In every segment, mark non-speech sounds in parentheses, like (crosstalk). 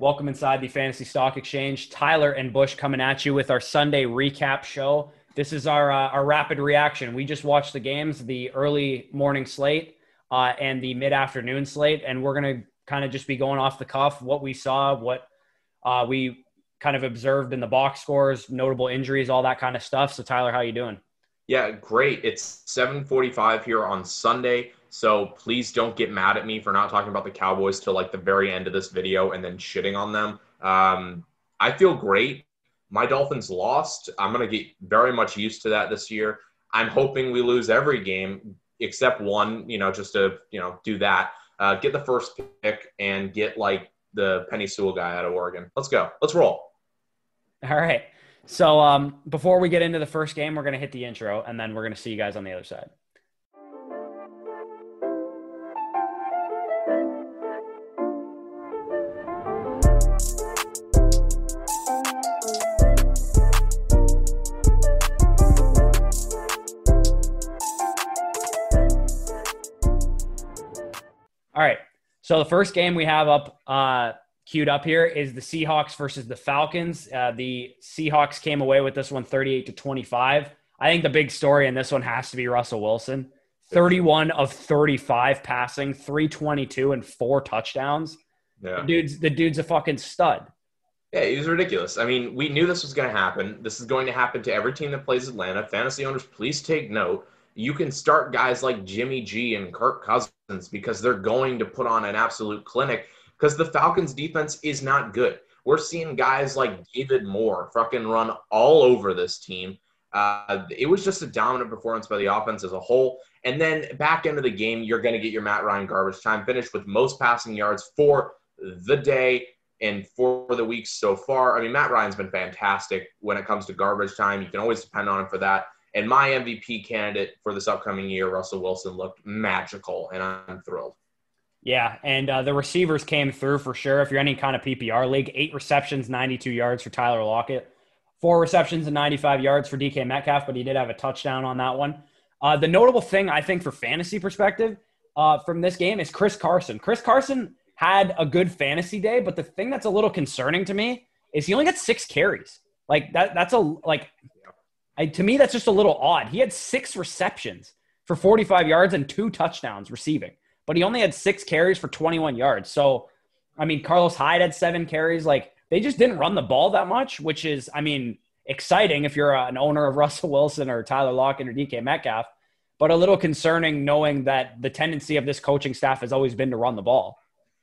Welcome inside the Fantasy Stock Exchange. Tyler and Bush coming at you with our Sunday recap show. This is our uh, our rapid reaction. We just watched the games, the early morning slate uh, and the mid afternoon slate, and we're gonna kind of just be going off the cuff what we saw, what uh, we kind of observed in the box scores, notable injuries, all that kind of stuff. So, Tyler, how you doing? Yeah, great. It's 7:45 here on Sunday. So please don't get mad at me for not talking about the Cowboys till like the very end of this video and then shitting on them. Um, I feel great. My Dolphins lost. I'm going to get very much used to that this year. I'm hoping we lose every game except one, you know, just to, you know, do that. Uh, get the first pick and get like the Penei Sewell guy out of Oregon. Let's go. Let's roll. All right. So um, before we get into the first game, we're going to hit the intro and then we're going to see you guys on the other side. So the first game we have up uh, queued up here is the Seahawks versus the Falcons. Uh, the Seahawks came away with this one 38 to 25. I think the big story in this one has to be Russell Wilson. 31 of 35 passing, 322 and four touchdowns. Yeah. The dude's the dude's a fucking stud. Yeah, he was ridiculous. I mean, we knew this was going to happen. This is going to happen to every team that plays Atlanta. Fantasy owners, please take note you can start guys like Jimmy G and Kirk Cousins because they're going to put on an absolute clinic because the Falcons defense is not good. We're seeing guys like David Moore fucking run all over this team. Uh, it was just a dominant performance by the offense as a whole. And then back into the game, you're going to get your Matt Ryan garbage time finish with most passing yards for the day and for the weeks so far. I mean, Matt Ryan's been fantastic when it comes to garbage time. You can always depend on him for that. And my MVP candidate for this upcoming year, Russell Wilson, looked magical, and I'm thrilled. Yeah, and uh, the receivers came through for sure. If you're any kind of PPR league, eight receptions, 92 yards for Tyler Lockett, four receptions and 95 yards for DK Metcalf, but he did have a touchdown on that one. Uh, the notable thing, I think, for fantasy perspective uh, from this game is Chris Carson. Chris Carson had a good fantasy day, but the thing that's a little concerning to me is he only got six carries. Like that, that's a like I, to me, that's just a little odd. He had six receptions for 45 yards and two touchdowns receiving, but he only had six carries for 21 yards. So, I mean, Carlos Hyde had seven carries. Like, they just didn't run the ball that much, which is, I mean, exciting if you're an owner of (laughs) Russell Wilson or Tyler Lockett or DK Metcalf, but a little concerning knowing that the tendency of this coaching staff has always been to run the ball.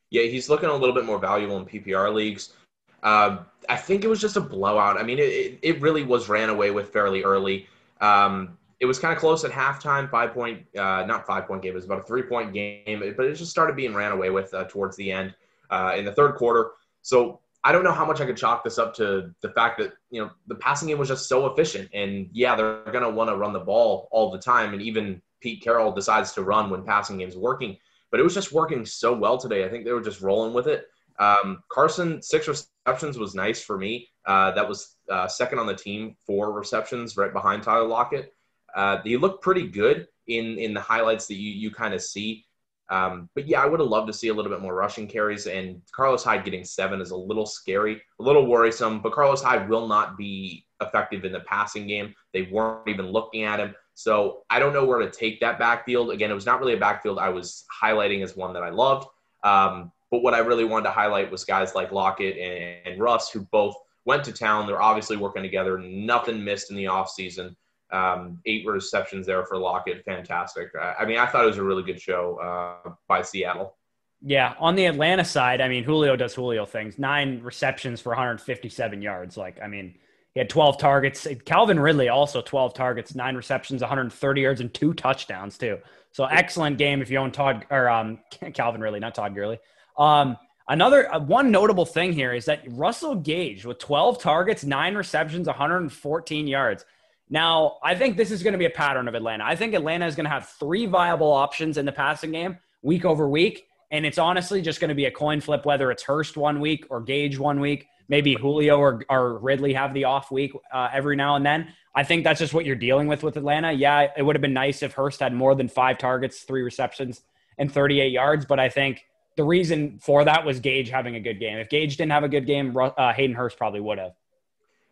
Yeah, he's looking a little bit more valuable in PPR leagues. Uh, I think it was just a blowout. I mean, it, it really was ran away with fairly early. Um, it was kind of close at halftime, five point, uh, not five point game, it was about a three point game, but it just started being ran away with uh, towards the end uh, in the third quarter. So I don't know how much I could chalk this up to the fact that, you know, the passing game was just so efficient. And yeah, they're going to want to run the ball all the time. And even Pete Carroll decides to run when passing game's working. But it was just working so well today. I think they were just rolling with it. Um, Carson, six receptions was nice for me. Uh, that was uh, second on the team for receptions, right behind Tyler Lockett. Uh, he looked pretty good in in the highlights that you you kind of see. Um, but yeah, I would have loved to see a little bit more rushing carries. And Carlos Hyde getting seven is a little scary, a little worrisome. But Carlos Hyde will not be effective in the passing game. They weren't even looking at him. So I don't know where to take that backfield. Again, it was not really a backfield I was highlighting as one that I loved. Um, but what I really wanted to highlight was guys like Lockett and, and Russ, who both went to town. They're obviously working together. Nothing missed in the offseason. Um, eight receptions there for Lockett. Fantastic. I mean, I thought it was a really good show uh, by Seattle. Yeah. On the Atlanta side, I mean, Julio does Julio things. Nine receptions for 157 yards. Like, I mean, he had 12 targets. Calvin Ridley also 12 targets, nine receptions, 130 yards, and two touchdowns, too. So excellent game if you own Todd or um, (laughs) Calvin Ridley, not Todd Gurley. Um, another uh, one notable thing here is that Russell Gage with 12 targets, nine receptions, 114 yards. Now, I think this is going to be a pattern of Atlanta. I think Atlanta is going to have three viable options in the passing game week over week. And it's honestly just going to be a coin flip, whether it's Hurst one week or Gage one week. Maybe Julio or, or Ridley have the off week uh, every now and then. I think that's just what you're dealing with with Atlanta. Yeah, it would have been nice if Hurst had more than five targets, three receptions, and 38 yards. But I think the reason for that was Gage having a good game. If Gage didn't have a good game, uh, Hayden Hurst probably would have.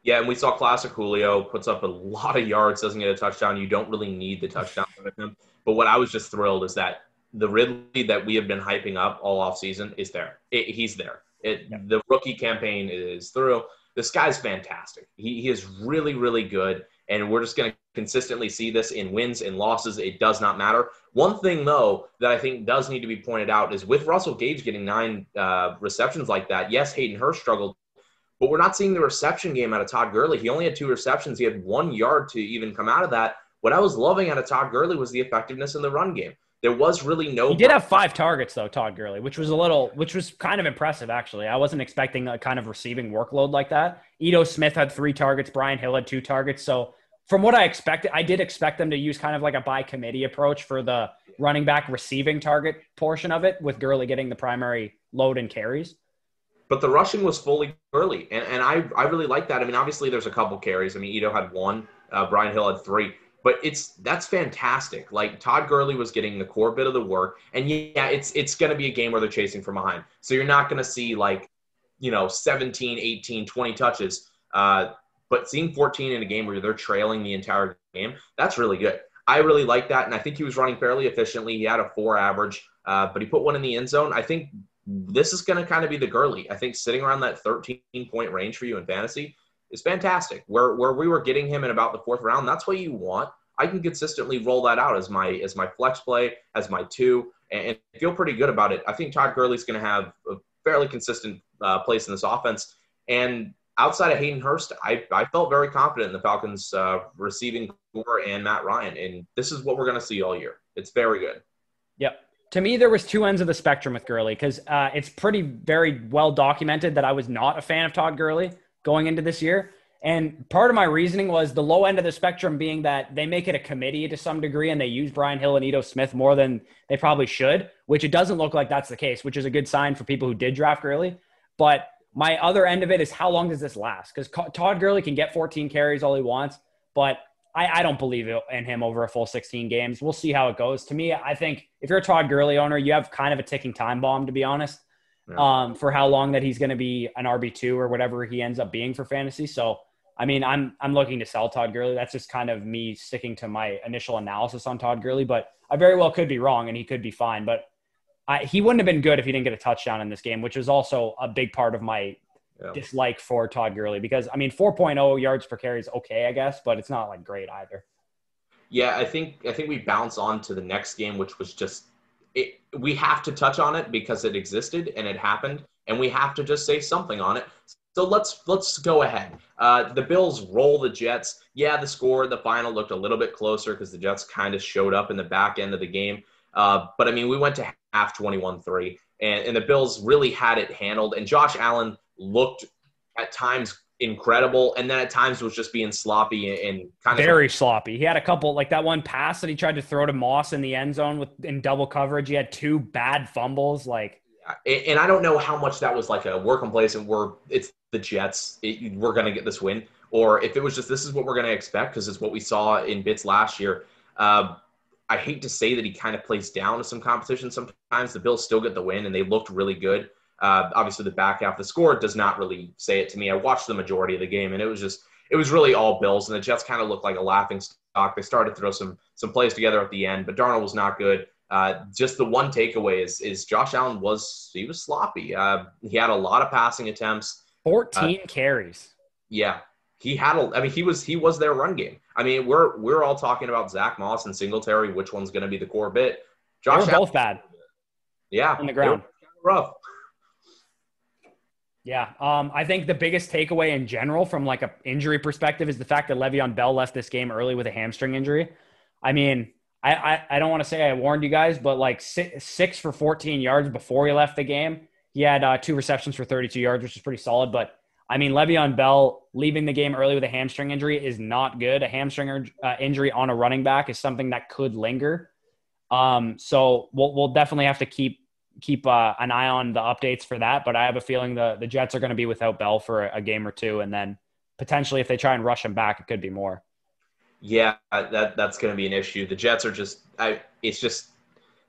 Yeah, and we saw classic Julio puts up a lot of yards, doesn't get a touchdown. You don't really need the touchdown with him. But what I was just thrilled is that the Ridley that we have been hyping up all off season is there. It, he's there. It. The rookie campaign is through. This guy's fantastic. He, he is really, really good. And we're just going to consistently see this in wins and losses. It does not matter. One thing, though, that I think does need to be pointed out is with Russell Gage getting nine uh, receptions like that, yes, Hayden Hurst struggled but we're not seeing the reception game out of Todd Gurley. He only had two receptions. He had one yard to even come out of that. What I was loving out of Todd Gurley was the effectiveness in the run game. There was really no. He did have five targets though, Todd Gurley, which was a little, which was kind of impressive actually. I wasn't expecting a kind of receiving workload like that. Ito Smith had three targets. Brian Hill had two targets. So from what I expected, I did expect them to use kind of like a by committee approach for the running back receiving target portion of it, with Gurley getting the primary load and carries but the rushing was fully early, and, and I I really like that. I mean, obviously there's a couple carries. I mean, Ito had one, uh, Brian Hill had three, but it's that's fantastic. Like Todd Gurley was getting the core bit of the work, and yeah, it's it's going to be a game where they're chasing from behind, so you're not going to see like you know 17, 18, 20 touches. Uh, but seeing 14 in a game where they're trailing the entire game, that's really good. I really like that, and I think he was running fairly efficiently. He had a four average, uh, but he put one in the end zone. I think this is going to kind of be the Gurley. I think sitting around that 13 point range for you in fantasy is fantastic. Where where we were getting him in about the fourth round, that's what you want. I can consistently roll that out as my as my flex play, as my two, and, feel pretty good about it. I think Todd Gurley's going to have a fairly consistent uh, place in this offense. And outside of Hayden Hurst, I, I felt very confident in the Falcons' uh, receiving core and Matt Ryan. And this is what we're going to see all year. It's very good. Yep to me, there was two ends of the spectrum with Gurley because uh, it's pretty very well documented that I was not a fan of Todd Gurley going into this year. And part of my reasoning was the low end of the spectrum being that they make it a committee to some degree and they use Brian Hill and Ito Smith more than they probably should, which it doesn't look like that's the case, which is a good sign for people who did draft Gurley. But my other end of it is how long does this last? Because Todd Gurley can get 14 carries all he wants, but I, I don't believe in him over a full 16 games. We'll see how it goes. To me, I think if you're a Todd Gurley owner, you have kind of a ticking time bomb, to be honest, yeah. um, for how long that he's going to be an RB2 or whatever he ends up being for fantasy. So, I mean, I'm I'm looking to sell Todd Gurley. That's just kind of me sticking to my initial analysis on Todd Gurley, but I very well could be wrong and he could be fine. But I, he wouldn't have been good if he didn't get a touchdown in this game, which was also a big part of my yeah. dislike for Todd Gurley because I mean 4.0 yards per carry is okay, I guess, but it's not like great either. Yeah, I think I think we bounce on to the next game, which was just it, we have to touch on it because it existed and it happened, and we have to just say something on it. So let's let's go ahead. Uh, the Bills roll the Jets. Yeah, the score, the final looked a little bit closer because the Jets kind of showed up in the back end of the game. Uh, but I mean, we went to half 21-3, and, and the Bills really had it handled. And Josh Allen looked at times incredible, and then at times was just being sloppy and kind of very sloppy. He had a couple like that one pass that he tried to throw to Moss in the end zone with in double coverage. He had two bad fumbles. Like, and I don't know how much that was like a work in place and we're it's the Jets. It, we're gonna get this win, or if it was just this is what we're gonna expect because it's what we saw in bits last year. Uh, I hate to say that he kind of plays down to some competition sometimes. The Bills still get the win, and they looked really good. Uh, obviously, the back half of the score does not really say it to me. I watched the majority of the game, and it was just it was really all Bills, and the Jets kind of looked like a laughing stock. They started to throw some some plays together at the end, but Darnold was not good. Uh, just the one takeaway is is Josh Allen was he was sloppy. Uh, he had a lot of passing attempts. Fourteen uh, carries. Yeah, he had. A, I mean, he was he was their run game. I mean, we're we're all talking about Zach Moss and Singletary. Which one's going to be the core bit? Josh. They're both bad. Yeah, on the ground. Rough. Yeah, um, I think the biggest takeaway in general from like a injury perspective is the fact that Le'Veon Bell left this game early with a hamstring injury. I mean, I I, I don't want to say I warned you guys, but like six, six, for 14 yards before he left the game. He had uh, two receptions for 32 yards, which is pretty solid. But I mean, Le'Veon Bell leaving the game early with a hamstring injury is not good. A hamstring uh, injury on a running back is something that could linger. Um, so we'll we'll definitely have to keep keep uh, an eye on the updates for that. But I have a feeling the the Jets are going to be without Bell for a, a, game or two, and then potentially if they try and rush him back, it could be more. Yeah, that that's going to be an issue. The Jets are just, I, it's just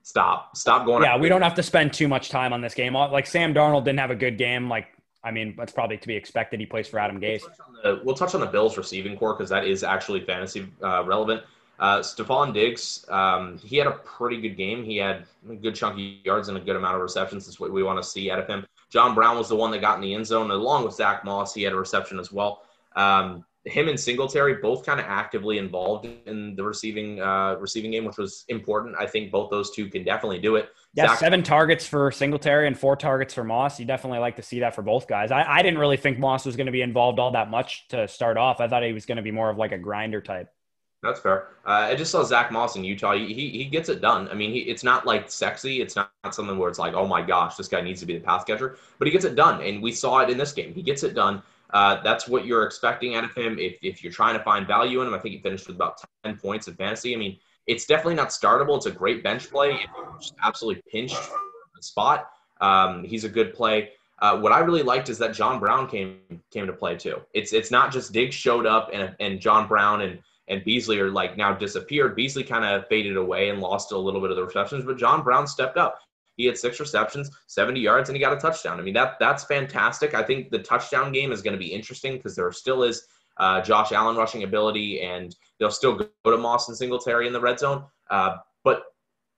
stop, stop going. Yeah, we don't have to spend too much time on this game. Like Sam Darnold didn't have a good game. Like, I mean, that's probably to be expected. He plays for Adam Gase. We'll touch on the, we'll touch on the Bills receiving core because that is actually fantasy uh, relevant. Uh, Stefon Diggs, um, he had a pretty good game. He had a good chunky yards and a good amount of receptions. That's what we want to see out of him. John Brown was the one that got in the end zone, along with Zach Moss. He had a reception as well. Um, him and Singletary both kind of actively involved in the receiving uh, receiving game, which was important. I think both those two can definitely do it. Yeah, Zach- seven targets for Singletary and four targets for Moss. You definitely like to see that for both guys. I, I didn't really think Moss was going to be involved all that much to start off. I thought he was going to be more of like a grinder type. That's fair. Uh, I just saw Zach Moss in Utah. He, he, he gets it done. I mean, he, it's not like sexy. It's not, not something where it's like, oh my gosh, this guy needs to be the pass catcher. But he gets it done, and we saw it in this game. He gets it done. Uh, that's what you're expecting out of him. If, if you're trying to find value in him, I think he finished with about 10 points in fantasy. I mean, it's definitely not startable. It's a great bench play. Just absolutely pinched spot, um, he's a good play. Uh, what I really liked is that John Brown came came to play too. It's it's not just Diggs showed up and and John Brown and and Beasley are like now disappeared. Beasley kind of faded away and lost a little bit of the receptions, but John Brown stepped up. He had six receptions, 70 yards, and he got a touchdown. I mean, that that's fantastic. I think the touchdown game is going to be interesting because there still is uh, Josh Allen rushing ability, and they'll still go to Moss and Singletary in the red zone. Uh, but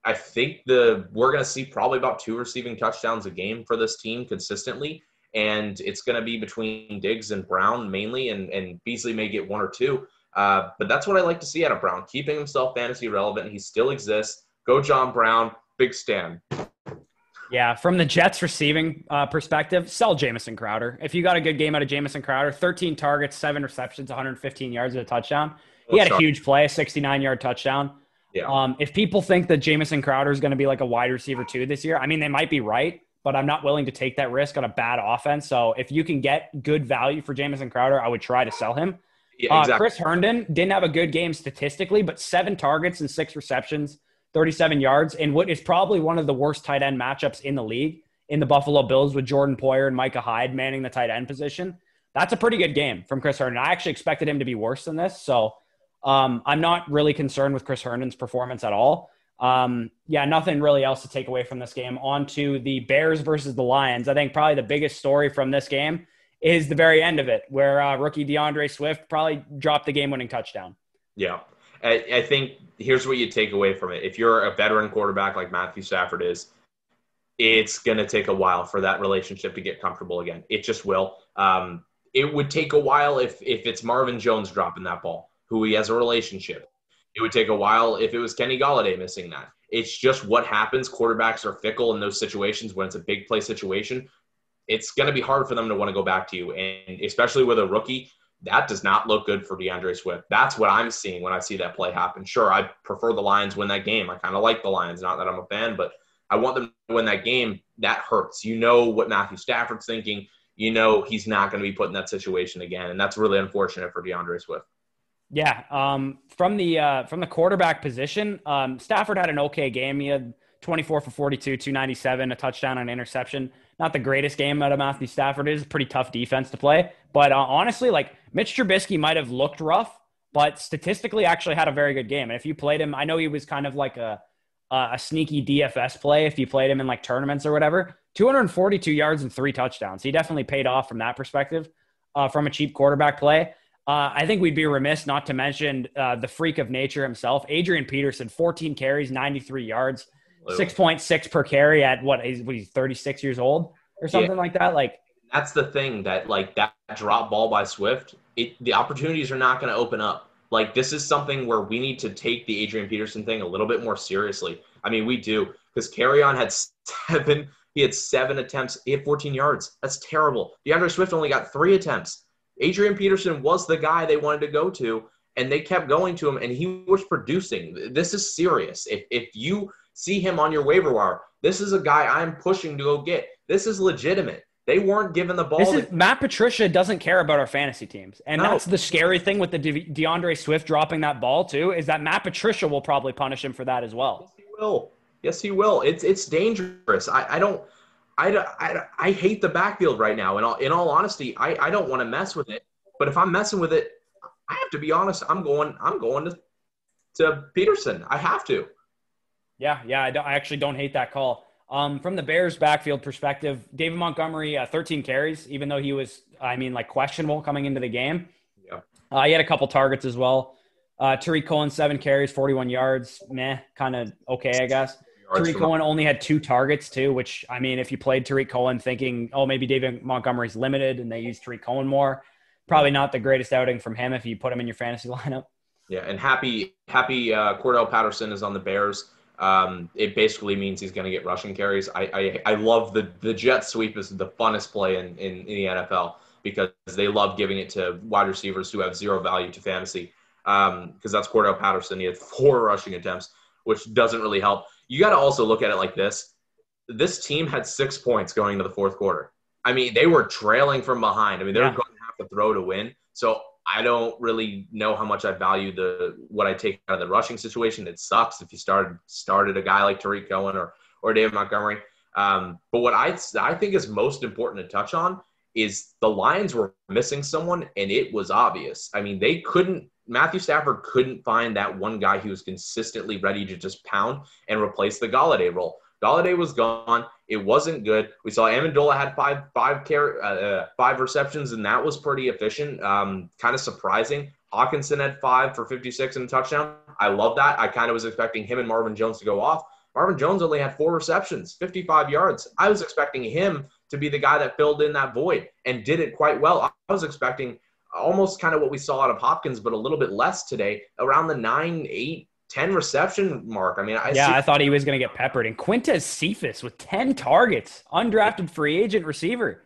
I think the we're going to see probably about two receiving touchdowns a game for this team consistently, and it's going to be between Diggs and Brown mainly, and and Beasley may get one or two. Uh, but that's what I like to see out of Brown, keeping himself fantasy relevant. He still exists. Go John Brown, big stand. Yeah, from the Jets receiving uh, perspective, sell Jamison Crowder. If you got a good game out of Jamison Crowder, 13 targets, seven receptions, 115 yards and a touchdown. He had a huge play, a 69 yard touchdown. Yeah. Um, if people think that Jamison Crowder is going to be like a wide receiver two this year, I mean, they might be right, but I'm not willing to take that risk on a bad offense. So if you can get good value for Jamison Crowder, I would try to sell him. Yeah, uh, exactly. uh, Chris Herndon didn't have a good game statistically, but seven targets and six receptions, 37 yards, in what is probably one of the worst tight end matchups in the league in the Buffalo Bills with Jordan Poyer and Micah Hyde manning the tight end position. That's a pretty good game from Chris Herndon. I actually expected him to be worse than this. So um, I'm not really concerned with Chris Herndon's performance at all. Um, yeah, nothing really else to take away from this game. On to the Bears versus the Lions. I think probably the biggest story from this game is the very end of it, where uh, rookie D'Andre Swift probably dropped the game winning touchdown. Yeah. I, I think here's what you take away from it. If you're a veteran quarterback like Matthew Stafford is, it's going to take a while for that relationship to get comfortable again. It just will. Um, it would take a while if if it's Marvin Jones dropping that ball, who he has a relationship. It would take a while if it was Kenny Golladay missing that. It's just what happens. Quarterbacks are fickle in those situations when it's a big play situation it's going to be hard for them to want to go back to you. And especially with a rookie, that does not look good for D'Andre Swift. That's what I'm seeing when I see that play happen. Sure, I prefer the Lions win that game. I kind of like the Lions, not that I'm a fan, but I want them to win that game. That hurts. You know what Matthew Stafford's thinking. You know he's not going to be put in that situation again, and that's really unfortunate for D'Andre Swift. Yeah, um, from the uh, from the quarterback position, um, Stafford had an okay game. He had 24 for 42, 297, a touchdown, and an interception not the greatest game out of Matthew Stafford. It is a pretty tough defense to play. But uh, honestly, like Mitch Trubisky might have looked rough, but statistically actually had a very good game. And if you played him, I know he was kind of like a a sneaky DFS play if you played him in like tournaments or whatever. 242 yards and three touchdowns. He definitely paid off from that perspective, uh, from a cheap quarterback play. Uh, I think we'd be remiss not to mention uh, the freak of nature himself, Adrian Peterson, 14 carries, 93 yards six point six per carry at what he's, what he's 36 years old or something yeah. like that. Like that's the thing that like that drop ball by Swift, it the opportunities are not going to open up. Like this is something where we need to take the Adrian Peterson thing a little bit more seriously. I mean, we do because Kerryon had seven. He had seven attempts. He had 14 yards. That's terrible. D'Andre Swift only got three attempts. Adrian Peterson was the guy they wanted to go to, and they kept going to him, and he was producing. This is serious. If if you see him on your waiver wire. This is a guy I'm pushing to go get. This is legitimate. They weren't given the ball. This Is, Matt Patricia doesn't care about our fantasy teams, and no. that's the scary thing with the De- D'Andre Swift dropping that ball too. Is that Matt Patricia will probably punish him for that as well. Yes, he will. Yes, he will. It's it's dangerous. I, I don't. I, I, I hate the backfield right now. In all in all honesty, I, I don't want to mess with it. But if I'm messing with it, I have to be honest. I'm going. I'm going to to Peterson. I have to. Yeah, yeah, I, I actually don't hate that call. Um, from the Bears' backfield perspective, David Montgomery, uh, 13 carries, even though he was, I mean, like questionable coming into the game. Yeah. Uh, he had a couple targets as well. Uh, Tarik Cohen, seven carries, 41 yards. Meh, kind of okay, I guess. Tarik Cohen only had two targets, too, which, I mean, if you played Tarik Cohen thinking, oh, maybe David Montgomery's limited and they use Tarik Cohen more, probably not the greatest outing from him if you put him in your fantasy (laughs) lineup. Yeah, and happy, happy uh, Cordarrelle Patterson is on the Bears. Um, it basically means he's going to get rushing carries. I, I, I love the the jet sweep is the funnest play in, in, in the NFL because they love giving it to wide receivers who have zero value to fantasy. Because um, that's Cordarrelle Patterson. He had four rushing attempts, which doesn't really help. You got to also look at it like this: this team had six points going into the fourth quarter. I mean, they were trailing from behind. I mean, they yeah. were going to have to throw to win. So I don't really know how much I value the what I take out of the rushing situation. It sucks if you started started a guy like Tarik Cohen or or David Montgomery. Um, but what I I think is most important to touch on is the Lions were missing someone, and it was obvious. I mean, they couldn't. Matthew Stafford couldn't find that one guy who was consistently ready to just pound and replace the Golladay role. Golladay was gone. It wasn't good. We saw Amendola had five five care, uh, uh, five receptions, and that was pretty efficient. Um, kind of surprising. Hockenson had five for 56 and a touchdown. I love that. I kind of was expecting him and Marvin Jones to go off. Marvin Jones only had four receptions, 55 yards. I was expecting him to be the guy that filled in that void and did it quite well. I was expecting almost kind of what we saw out of Hopkins, but a little bit less today, around the nine, eight, 10 reception mark. I mean, I yeah, see- I thought he was going to get peppered. And Quintez Cephus with 10 targets, undrafted free agent receiver.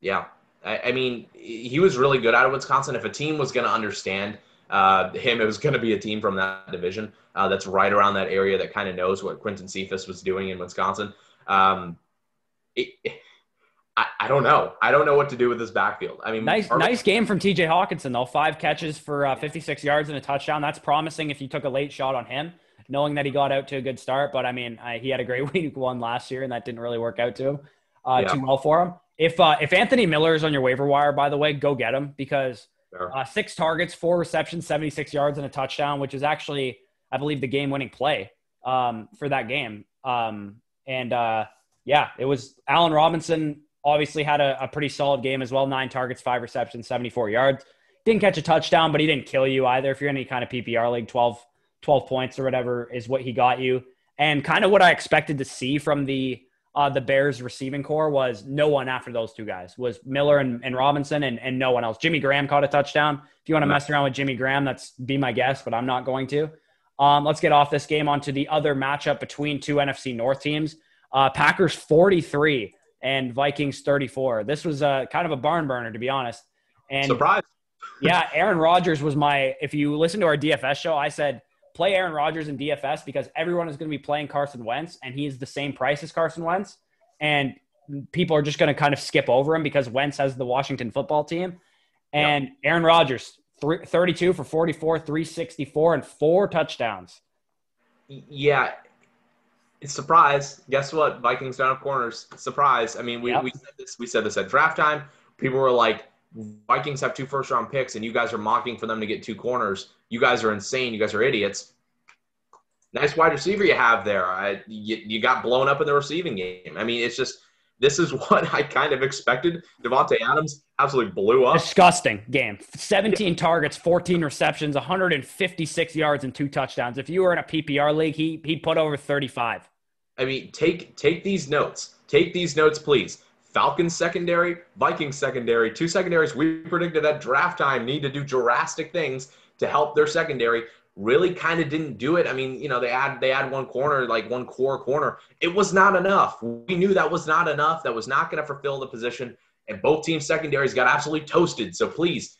Yeah. I, I mean, he was really good out of Wisconsin. If a team was going to understand uh, him, it was going to be a team from that division uh, that's right around that area that kind of knows what Quinton Cephus was doing in Wisconsin. Um, it, I, I don't know. I don't know what to do with this backfield. I mean, nice, are, nice game from T.J. Hockenson though. Five catches for uh, 56 yards and a touchdown. That's promising. If you took a late shot on him, knowing that he got out to a good start, but I mean, I, he had a great (laughs) week one last year, and that didn't really work out to him uh, yeah. too well for him. If uh, if Anthony Miller is on your waiver wire, by the way, go get him because uh, six targets, four receptions, 76 yards, and a touchdown, which is actually, I believe, the game-winning play um, for that game. Um, and uh, yeah, it was Allen Robinson obviously had a, a, pretty solid game as well. Nine targets, five receptions, 74 yards. Didn't catch a touchdown, but he didn't kill you either. If you're in any kind of PPR league, 12, 12 points or whatever is what he got you. And kind of what I expected to see from the uh, the Bears receiving core was no one after those two guys was Miller and, and Robinson and, and no one else. Jimmy Graham caught a touchdown. If you want to mess around with Jimmy Graham, that's be my guess, but I'm not going to. Um, let's get off this game onto the other matchup between two NFC North teams. Uh, Packers 43, and Vikings 34. This was a kind of a barn burner, to be honest. And surprise. yeah, Aaron Rodgers was my. If you listen to our DFS show, I said play Aaron Rodgers in DFS because everyone is going to be playing Carson Wentz, and he's the same price as Carson Wentz, and people are just going to kind of skip over him because Wentz has the Washington football team, and yep. Aaron Rodgers. 32 for 44, 364, and four touchdowns. Yeah, surprise. Guess what? Vikings don't have corners. Surprise. I mean, we, yep. we said this. We said this at draft time. People were like, Vikings have two first round picks, and you guys are mocking for them to get two corners. You guys are insane. You guys are idiots. Nice wide receiver you have there. I, you, you got blown up in the receiving game. I mean, it's just this is (laughs) what I kind of expected. Davante Adams absolutely blew up. Disgusting game. 17 targets, 14 receptions, 156 yards, and two touchdowns. If you were in a PPR league, he he put over 35. I mean, take take these notes. Take these notes, please. Falcons secondary, Vikings secondary, two secondaries we predicted at draft time need to do drastic things to help their secondary really kind of didn't do it. I mean, you know, they had they had one corner, like one core corner. It was not enough. We knew that was not enough. That was not going to fulfill the position. And both teams secondaries got absolutely toasted. So please,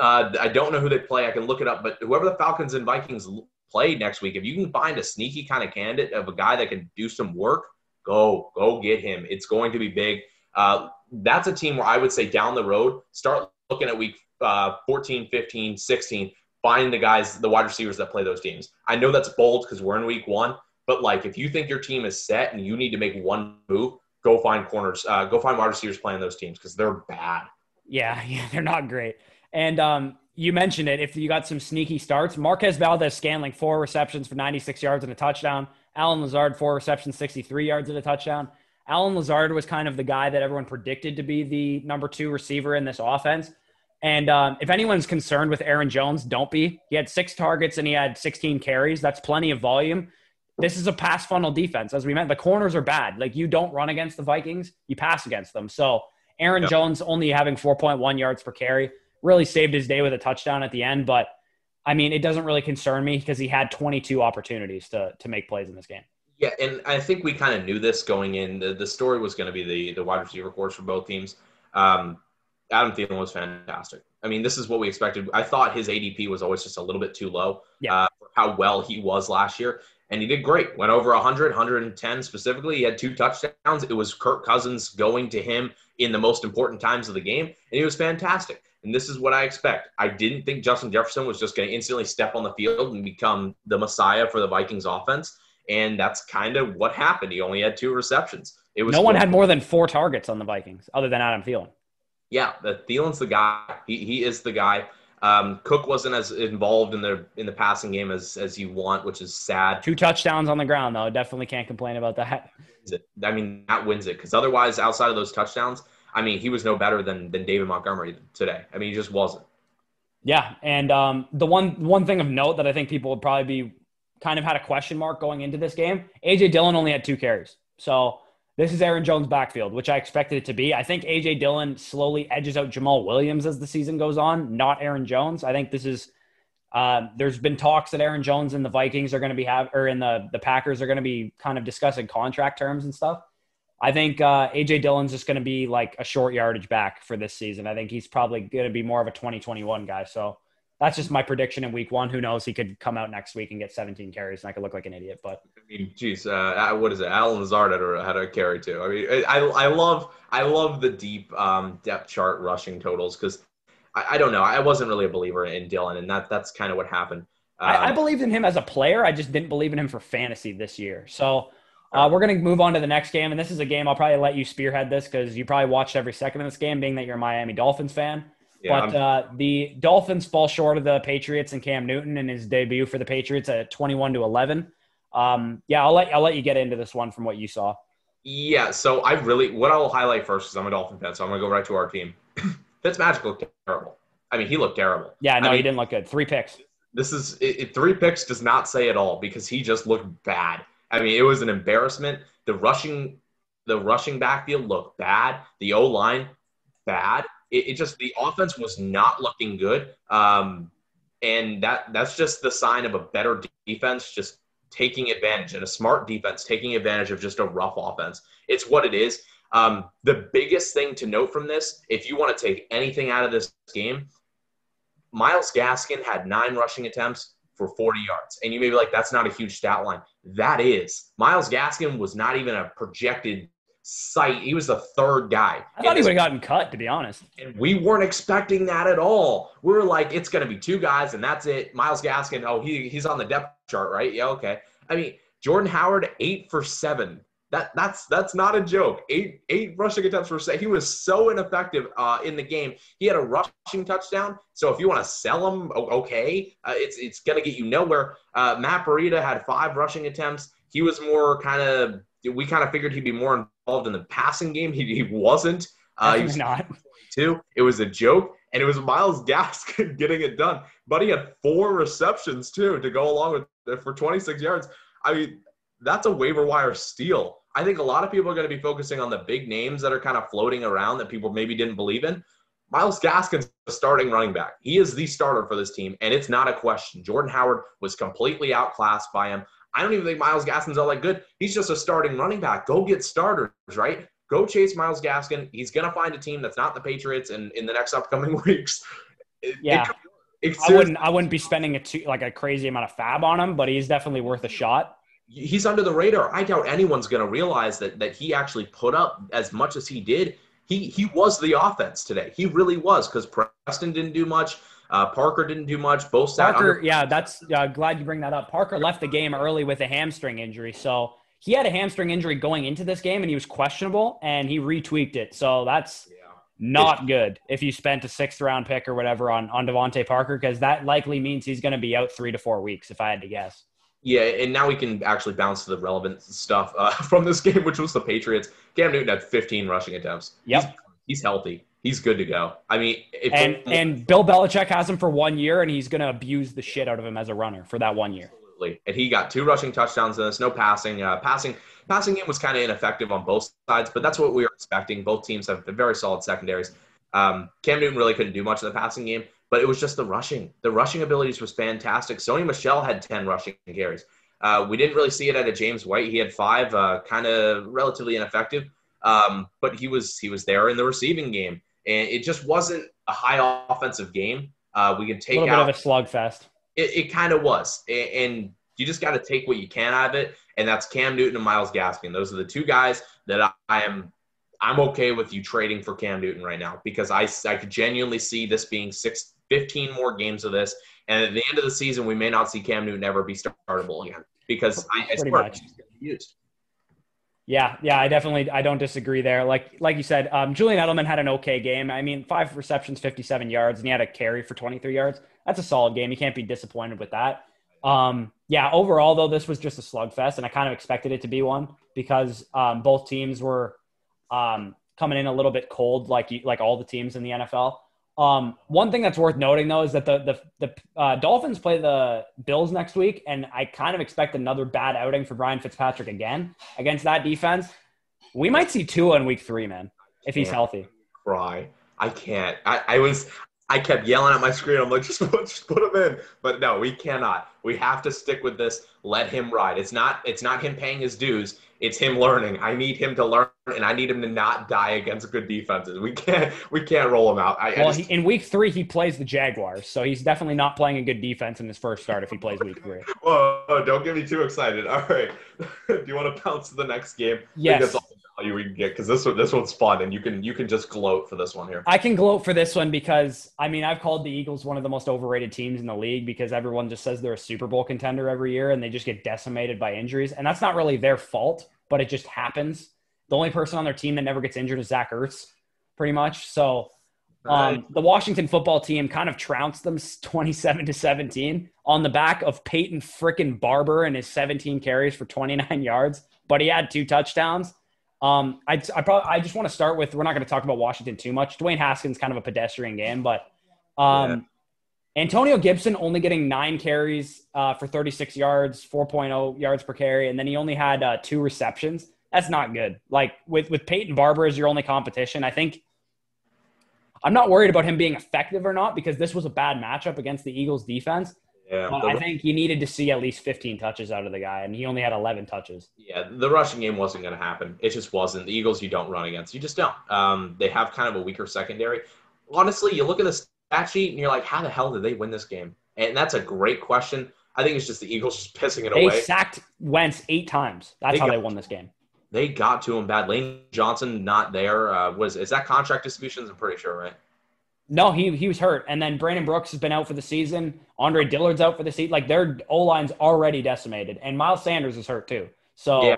uh, I don't know who they play. I can look it up. But whoever the Falcons and Vikings play next week, if you can find a sneaky kind of candidate of a guy that can do some work, go go get him. It's going to be big. Uh, that's a team where I would say down the road, start looking at week uh, 14, 15, 16 find the guys, the wide receivers that play those teams. I know that's bold because we're in week one, but like if you think your team is set and you need to make one move, go find corners, uh, go find wide receivers playing those teams because they're bad. Yeah, (laughs) yeah, they're not great. And um, you mentioned it. If you got some sneaky starts, Marquez Valdes Scantling, four receptions for 96 yards and a touchdown. Allen Lazard, four receptions, 63 yards at a touchdown. Allen Lazard was kind of the guy that everyone predicted to be the number two receiver in this offense. And um, if anyone's concerned with Aaron Jones, don't be. He had six targets and he had 16 carries. That's plenty of volume. This is a pass funnel defense. As we meant, the corners are bad. Like you don't run against the Vikings, you pass against them. So Aaron yep. Jones only having 4.1 yards per carry really saved his day with a touchdown at the end. But I mean, it doesn't really concern me because he had 22 opportunities to, to make plays in this game. Yeah, and I think we kind of knew this going in. The, the story was going to be the the wide receiver course for both teams. Um, Adam Thielen was fantastic. I mean, this is what we expected. I thought his ADP was always just a little bit too low yeah. uh, for how well he was last year. And he did great. Went over 100, 110 specifically. He had two touchdowns. It was Kirk Cousins going to him in the most important times of the game, and he was fantastic. And this is what I expect. I didn't think Justin Jefferson was just going to instantly step on the field and become the messiah for the Vikings offense. And that's kind of what happened. He only had two receptions. It was no one had more than four targets on the Vikings other than Adam Thielen. Yeah, the Thielen's the guy. He, he is the guy. Um, Cook wasn't as involved in the in the passing game as as you want, which is sad. Two touchdowns on the ground, though. Definitely can't complain about that. I mean, that wins it because otherwise, outside of those touchdowns, I mean, he was no better than than David Montgomery today. I mean, he just wasn't. Yeah, and um, the one one thing of note that I think people would probably be kind of had a question mark going into this game. AJ Dillon only had two carries, so this is Aaron Jones' backfield, which I expected it to be. I think AJ Dillon slowly edges out Jamaal Williams as the season goes on, not Aaron Jones. I think this is. Uh, there's been talks that Aaron Jones and the Vikings are going to be have, or in the the Packers are going to be kind of discussing contract terms and stuff. I think uh, AJ Dillon's just going to be like a short yardage back for this season. I think he's probably going to be more of a 2021 guy. So that's just my prediction in week one. Who knows? He could come out next week and get 17 carries, and I could look like an idiot. But I mean, geez, uh, what is it? Allen Lazard had a, had a carry too. I mean, I, I love I love the deep um, depth chart rushing totals because I, I, don't know. I wasn't really a believer in Dillon, and that that's kind of what happened. Um, I, I um, believed in him as a player. I just didn't believe in him for fantasy this year. So. Uh, we're going to move on to the next game, and this is a game I'll probably let you spearhead this because you probably watched every second of this game, being that you're a Miami Dolphins fan. Yeah, but uh, the Dolphins fall short of the Patriots and Cam Newton in his debut for the Patriots at 21 to 11. Um, yeah, I'll let I'll let you get into this one from what you saw. Yeah, so I really what I'll highlight first is I'm a Dolphin fan, so I'm gonna go right to our team. (laughs) Fitzmagic looked terrible. I mean, he looked terrible. Yeah, no, I mean, he didn't look good. Three picks. This is it, it, three picks does not say it all because he just looked bad. I mean, it was an embarrassment. The rushing, the rushing backfield looked bad. The O line, bad it, it just the offense was not looking good. Um, and that that's just the sign of a better defense just taking advantage and a smart defense taking advantage of just a rough offense. It's what it is. Um, the biggest thing to note from this, if you want to take anything out of this game, Myles Gaskin had nine rushing attempts for 40 yards. And you may be like, that's not a huge stat line. That is. Myles Gaskin was not even a projected sight. He was the third guy. I thought he would have gotten cut, to be honest. And we weren't expecting that at all. We were like, it's going to be two guys, and that's it. Myles Gaskin, oh, he, he's on the depth chart, right? Yeah, okay. I mean, Jordan Howard, eight for seven. That that's that's not a joke. Eight eight rushing attempts for say He was so ineffective uh, in the game. He had a rushing touchdown. So if you want to sell him, okay, uh, it's it's gonna get you nowhere. Uh, Matt Breida had five rushing attempts. He was more kind of we kind of figured he'd be more involved in the passing game. He, he wasn't. Uh, he was not. (laughs) Too. It was a joke, and it was Myles Gaskin (laughs) getting it done. But he had four receptions too to go along with it for 26 yards. I mean, that's a waiver wire steal. I think a lot of people are going to be focusing on the big names that are kind of floating around that people maybe didn't believe in. Myles Gaskin's the starting running back. He is the starter for this team, and it's not a question. Jordan Howard was completely outclassed by him. I don't even think Myles Gaskin's all that good. He's just a starting running back. Go get starters, right? Go chase Myles Gaskin. He's gonna find a team that's not the Patriots in, in the next upcoming (laughs) weeks. Yeah. It, it, I wouldn't I wouldn't be spending a two, like a crazy amount of fab on him, but he's definitely worth a shot. He's under the radar. I doubt anyone's going to realize that that he actually put up as much as he did. He he was the offense today. He really was because Preston didn't do much. Uh, Parker didn't do much. Both Parker, under- yeah, that's uh, glad you bring that up. Parker left the game early with a hamstring injury, so he had a hamstring injury going into this game, and he was questionable, and he retweaked it. So that's yeah. not good if you spent a sixth round pick or whatever on on DeVante Parker, because that likely means he's going to be out three to four weeks, if I had to guess. Yeah, and now we can actually bounce to the relevant stuff uh, (laughs) from this game, which was the Patriots. Cam Newton had 15 rushing attempts. Yep. He's, he's healthy. He's good to go. I mean, and and Bill Belichick has him for one year, and he's going to abuse the shit out of him as a runner for that one year. Absolutely. And he got two rushing touchdowns in this. No passing. Uh, passing passing game was kind of ineffective on both sides, but that's what we were expecting. Both teams have very solid secondaries. Um, Cam Newton really couldn't do much in the passing game, but it was just the rushing. The rushing abilities was fantastic. Sony Michel had 10 rushing carries. Uh, we didn't really see it out of James White. He had five, uh, kind of relatively ineffective, um, but he was he was there in the receiving game, and it just wasn't a high offensive game. Uh, we can take a little out, bit of a slugfest. It, it kind of was, and, you just got to take what you can out of it, and that's Cam Newton and Myles Gaskin. Those are the two guys that I, I am I'm okay with you trading for Cam Newton right now because I, I could genuinely see this being six, 15 more games of this. And at the end of the season, we may not see Cam Newton ever be startable again because I, I Pretty much. used. Yeah, yeah, I definitely I don't disagree there. Like like you said, um, Julian Edelman had an okay game. I mean, five receptions, 57 yards, and he had a carry for 23 yards. That's a solid game. You can't be disappointed with that. Um, yeah, overall though, this was just a slugfest, and I kind of expected it to be one because um, both teams were um, coming in a little bit cold, like like all the teams in the NFL. Um, one thing that's worth noting though is that the the, the uh, Dolphins play the Bills next week, and I kind of expect another bad outing for Brian Fitzpatrick again against that defense. We might see two in Week Three, man, if he's healthy. Cry. I can't. I, I was. I kept yelling at my screen. I'm like, just put, just put him in. But no, we cannot. We have to stick with this. Let him ride. It's not. It's not him paying his dues. It's him learning. I need him to learn, and I need him to not die against good defenses. We can't we can't roll him out. I, well, I just, he, in week three, he plays the Jaguars, so he's definitely not playing a good defense in his first start if he plays week three. (laughs) Whoa, don't get me too excited. All right, (laughs) do you want to bounce to the next game? Yes. That's all value we can get because this one this one's fun, and you can you can just gloat for this one here. I can gloat for this one because I mean I've called the Eagles one of the most overrated teams in the league because everyone just says they're a Super Bowl contender every year and they just get decimated by injuries, and that's not really their fault but it just happens. The only person on their team that never gets injured is Zach Ertz, pretty much. So um, the Washington football team kind of trounced them 27 to 17 on the back of Peyton frickin' Barber and his 17 carries for 29 (laughs) yards, but he had two touchdowns. Um, I, I probably I just want to start with we're not going to talk about Washington too much. Dwayne Haskins kind of a pedestrian game, but um, yeah. Antonio Gibson only getting nine carries uh, for 36 yards, 4.0 yards per carry, and then he only had uh, two receptions. That's not good. Like with with Peyton Barber as your only competition, I think I'm not worried about him being effective or not because this was a bad matchup against the Eagles defense. Yeah, but the, I think you needed to see at least 15 touches out of the guy, and he only had 11 touches. Yeah, the rushing game wasn't going to happen. It just wasn't. The Eagles, you don't run against. You just don't. Um, they have kind of a weaker secondary. Honestly, you look at the stat sheet and you're like, how the hell did they win this game? And that's a great question. I think it's just the Eagles just pissing it they away. They sacked Wentz eight times. That's they how got, they won this game. They got to him bad. Lane Johnson not there. Uh, was is that contract distributions? I'm pretty sure, right? No, he he was hurt, and then Brandon Brooks has been out for the season. Andre Dillard's out for the season. Like their O line's already decimated, and Miles Sanders is hurt too. So yeah,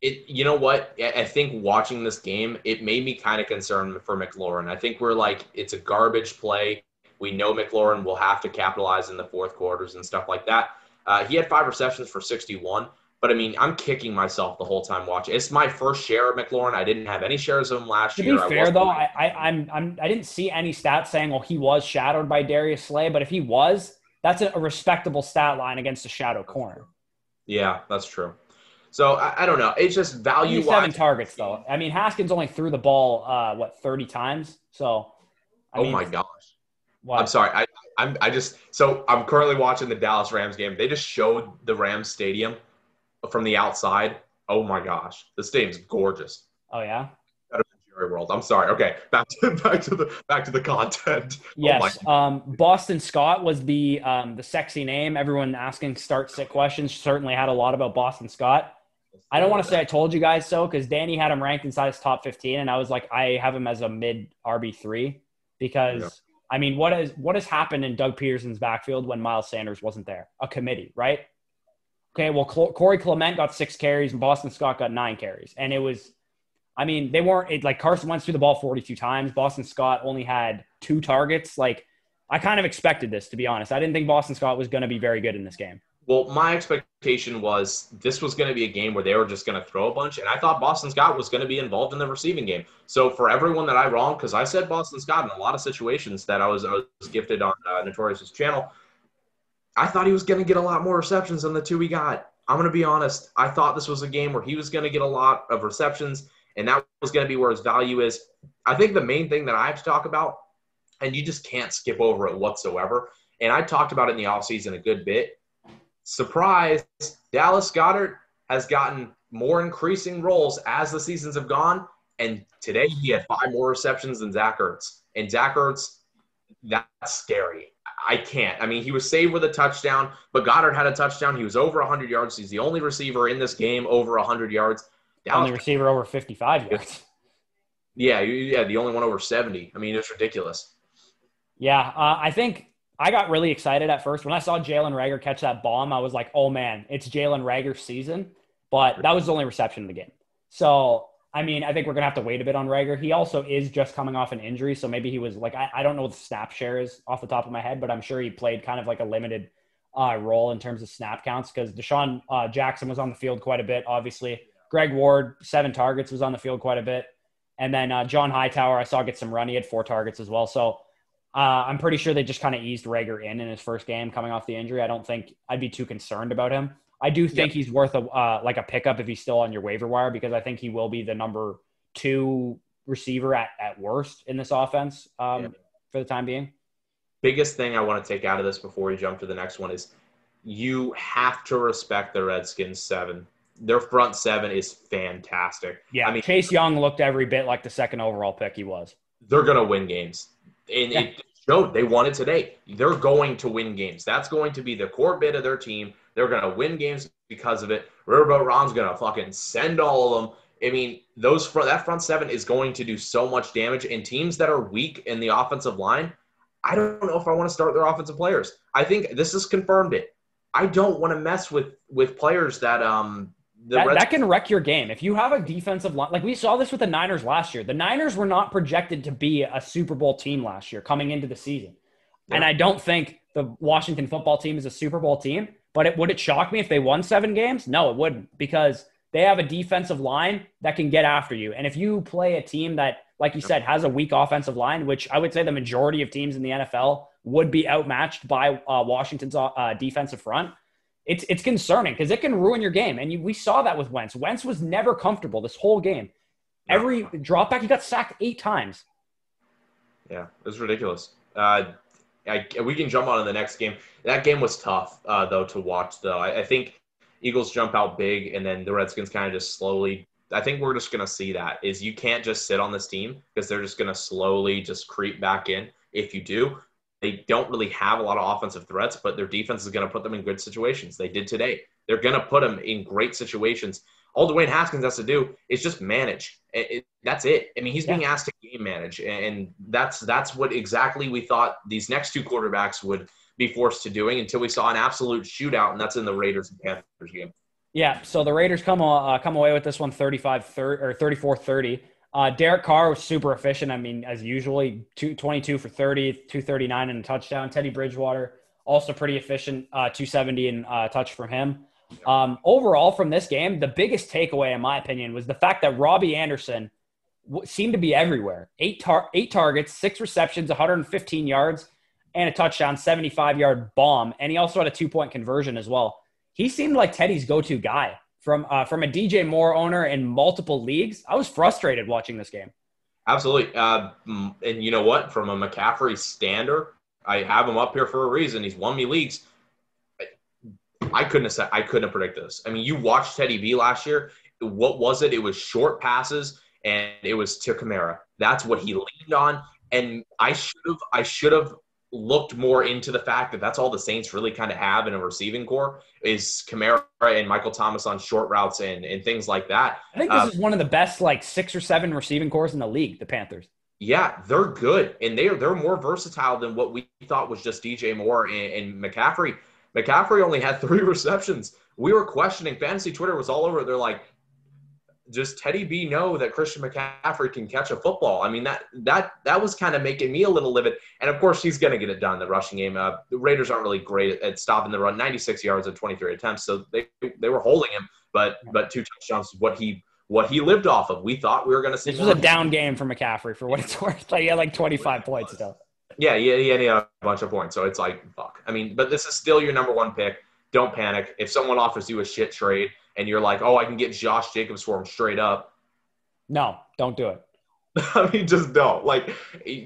it. You know what? I think watching this game, it made me kind of concerned for McLaurin. I think we're like it's a garbage play. We know McLaurin will have to capitalize in the fourth quarters and stuff like that. Uh, he had five receptions for 61. But I mean, I'm kicking myself the whole time watching. It's my first share of McLaurin. I didn't have any shares of him last to year. To be fair, though, I, I, I'm, I'm, I didn't see any stats saying, well, he was shadowed by Darius Slay. But if he was, that's a, a respectable stat line against a shadow corner. Yeah, that's true. So I, I don't know. It's just value. Seven targets, though. I mean, Haskins only threw the ball uh, what 30 times. So. I oh mean, my gosh. What? I'm sorry. I, I'm, I just so I'm currently watching the Dallas Rams game. They just showed the Rams stadium from the outside. Oh my gosh, the stadium's gorgeous. Oh yeah. Better than Jerry World. I'm sorry. Okay, back to (laughs) back to the back to the content. (laughs) Oh yes. Oh um, Boston Scott was the um, the sexy name. Everyone asking start sit questions certainly had a lot about Boston Scott. I don't want to say I told you guys so because Danny had him ranked inside his top 15, and I was like, I have him as a mid RB three because yeah. I mean, what has what has happened in Doug Pederson's backfield when Miles Sanders wasn't there? A committee, right? Okay, well, Corey Clement got six carries and Boston Scott got nine carries. And it was, I mean, they weren't it, like Carson Wentz threw the ball 42 times. Boston Scott only had two targets. Like, I kind of expected this, to be honest. I didn't think Boston Scott was going to be very good in this game. Well, my expectation was this was going to be a game where they were just going to throw a bunch, and I thought Boston Scott was going to be involved in the receiving game. So for everyone that I wrong, because I said Boston Scott in a lot of situations that I was, I was gifted on uh, Notorious's channel, I thought he was going to get a lot more receptions than the two we got. I'm going to be honest. I thought this was a game where he was going to get a lot of receptions, and that was going to be where his value is. I think the main thing that I have to talk about, and you just can't skip over it whatsoever, and I talked about it in the offseason a good bit surprise, Dallas Goedert has gotten more increasing roles as the seasons have gone. And today he had five more receptions than Zach Ertz. And Zach Ertz, that's scary. I can't. I mean, he was saved with a touchdown, but Goedert had a touchdown. He was over 100 yards. He's the only receiver in this game over 100 yards. Dallas, only receiver over 55 yards. Yeah, yeah, the only one over 70. I mean, it's ridiculous. Yeah, uh, I think I got really excited at first when I saw Jalen Reagor catch that bomb. I was like, "Oh man, it's Jalen Reagor's season." But that was the only reception in the game. So I mean, I think we're gonna have to wait a bit on Reagor. He also is just coming off an injury, so maybe he was like, I, I don't know what the snap share is off the top of my head, but I'm sure he played kind of like a limited uh, role in terms of snap counts because DeSean uh, Jackson was on the field quite a bit. Obviously, Greg Ward seven targets was on the field quite a bit, and then uh, John Hightower I saw get some run. He had four targets as well. So uh, I'm pretty sure they just kind of eased Reagor in in his first game coming off the injury. I don't think I'd be too concerned about him. I do think yep. he's worth a uh, like a pickup if he's still on your waiver wire because I think he will be the number two receiver at, at worst in this offense um, yep. for the time being. Biggest thing I want to take out of this before we jump to the next one is you have to respect the Redskins seven. Their front seven is fantastic. Yeah, I mean Chase Young looked every bit like the second overall pick he was. They're gonna win games and yeah. it showed they won it today. They're going to win games. That's going to be the core bit of their team. They're going to win games because of it. Riverboat Ron's going to fucking send all of them. I mean, those front that front seven is going to do so much damage. And teams that are weak in the offensive line, I don't know if I want to start their offensive players. I think this has confirmed it. I don't want to mess with with players that um that, that, can wreck your game. If you have a defensive line, like we saw this with the Niners last year, the Niners were not projected to be a Super Bowl team last year coming into the season. Yeah. And I don't think the Washington football team is a Super Bowl team, but it, would it shock me if they won seven games? No, it wouldn't because they have a defensive line that can get after you. And if you play a team that, like you said, has a weak offensive line, which I would say the majority of teams in the NFL would be outmatched by uh, Washington's uh, defensive front it's it's concerning because it can ruin your game. And you, we saw that with Wentz. Wentz was never comfortable this whole game. Every drop back, he got sacked eight times. Yeah, it was ridiculous. Uh, I, we can jump on to the next game. That game was tough, uh, though, to watch. Though I, I, think Eagles jump out big, and then the Redskins kind of just slowly. I think we're just gonna see that is you can't just sit on this team because they're just gonna slowly just creep back in. If you do, they don't really have a lot of offensive threats, but their defense is going to put them in good situations. They did today. They're going to put them in great situations. All Dwayne Haskins has to do is just manage. It, it, that's it. I mean, he's yeah. being asked to game manage, and that's that's what exactly we thought these next two quarterbacks would be forced to doing until we saw an absolute shootout, and that's in the Raiders and Panthers game. Yeah, so the Raiders come uh, come away with this one 35 30, or 34 30. Uh, Derek Carr was super efficient. I mean, as usually, two, 22 for 30, 239 and a touchdown. Teddy Bridgewater, also pretty efficient, uh, 270 and uh, touch from him. Um, overall, from this game, the biggest takeaway, in my opinion, was the fact that Robbie Anderson w- seemed to be everywhere. Eight, tar- eight targets, six receptions, 115 yards, and a touchdown, 75 yard bomb. And he also had a two point conversion as well. He seemed like Teddy's go to guy from uh, from a DJ Moore owner in multiple leagues. I was frustrated watching this game. Absolutely, uh, and you know what? From a McCaffrey stander, I have him up here for a reason. He's won me leagues. I couldn't have said, I couldn't have predicted this. I mean, you watched Teddy B last year. What was it? It was short passes, and it was to Kamara. That's what he leaned on. And I should have I should have looked more into the fact that that's all the Saints really kind of have in a receiving core is Kamara and Michael Thomas on short routes and, and things like that. I think this um, is one of the best like six or seven receiving cores in the league, the Panthers. Yeah, they're good. And they're they're more versatile than what we thought was just DJ Moore and, and McCaffrey. McCaffrey only had three (laughs) receptions. We were questioning fantasy Twitter was all over. They're like, just Teddy B know that Christian McCaffrey can catch a football. I mean that that that was kind of making me a little livid. And of course, he's going to get it done. The rushing game. Uh, the Raiders aren't really great at, at, stopping the run. 96 yards and 23 attempts, so they they were holding him. But but two touchdowns what he what he lived off of. We thought we were going to see. This was a down game for McCaffrey for what it's (laughs) worth. Like he had like 25 points still. Yeah, he, he had a bunch of points. So it's like fuck. I mean, but this is still your number one pick. Don't panic. If someone offers you a shit trade and you're like, oh, I can get Josh Jacobs for him straight up. No, don't do it. (laughs) I mean, just don't. Like,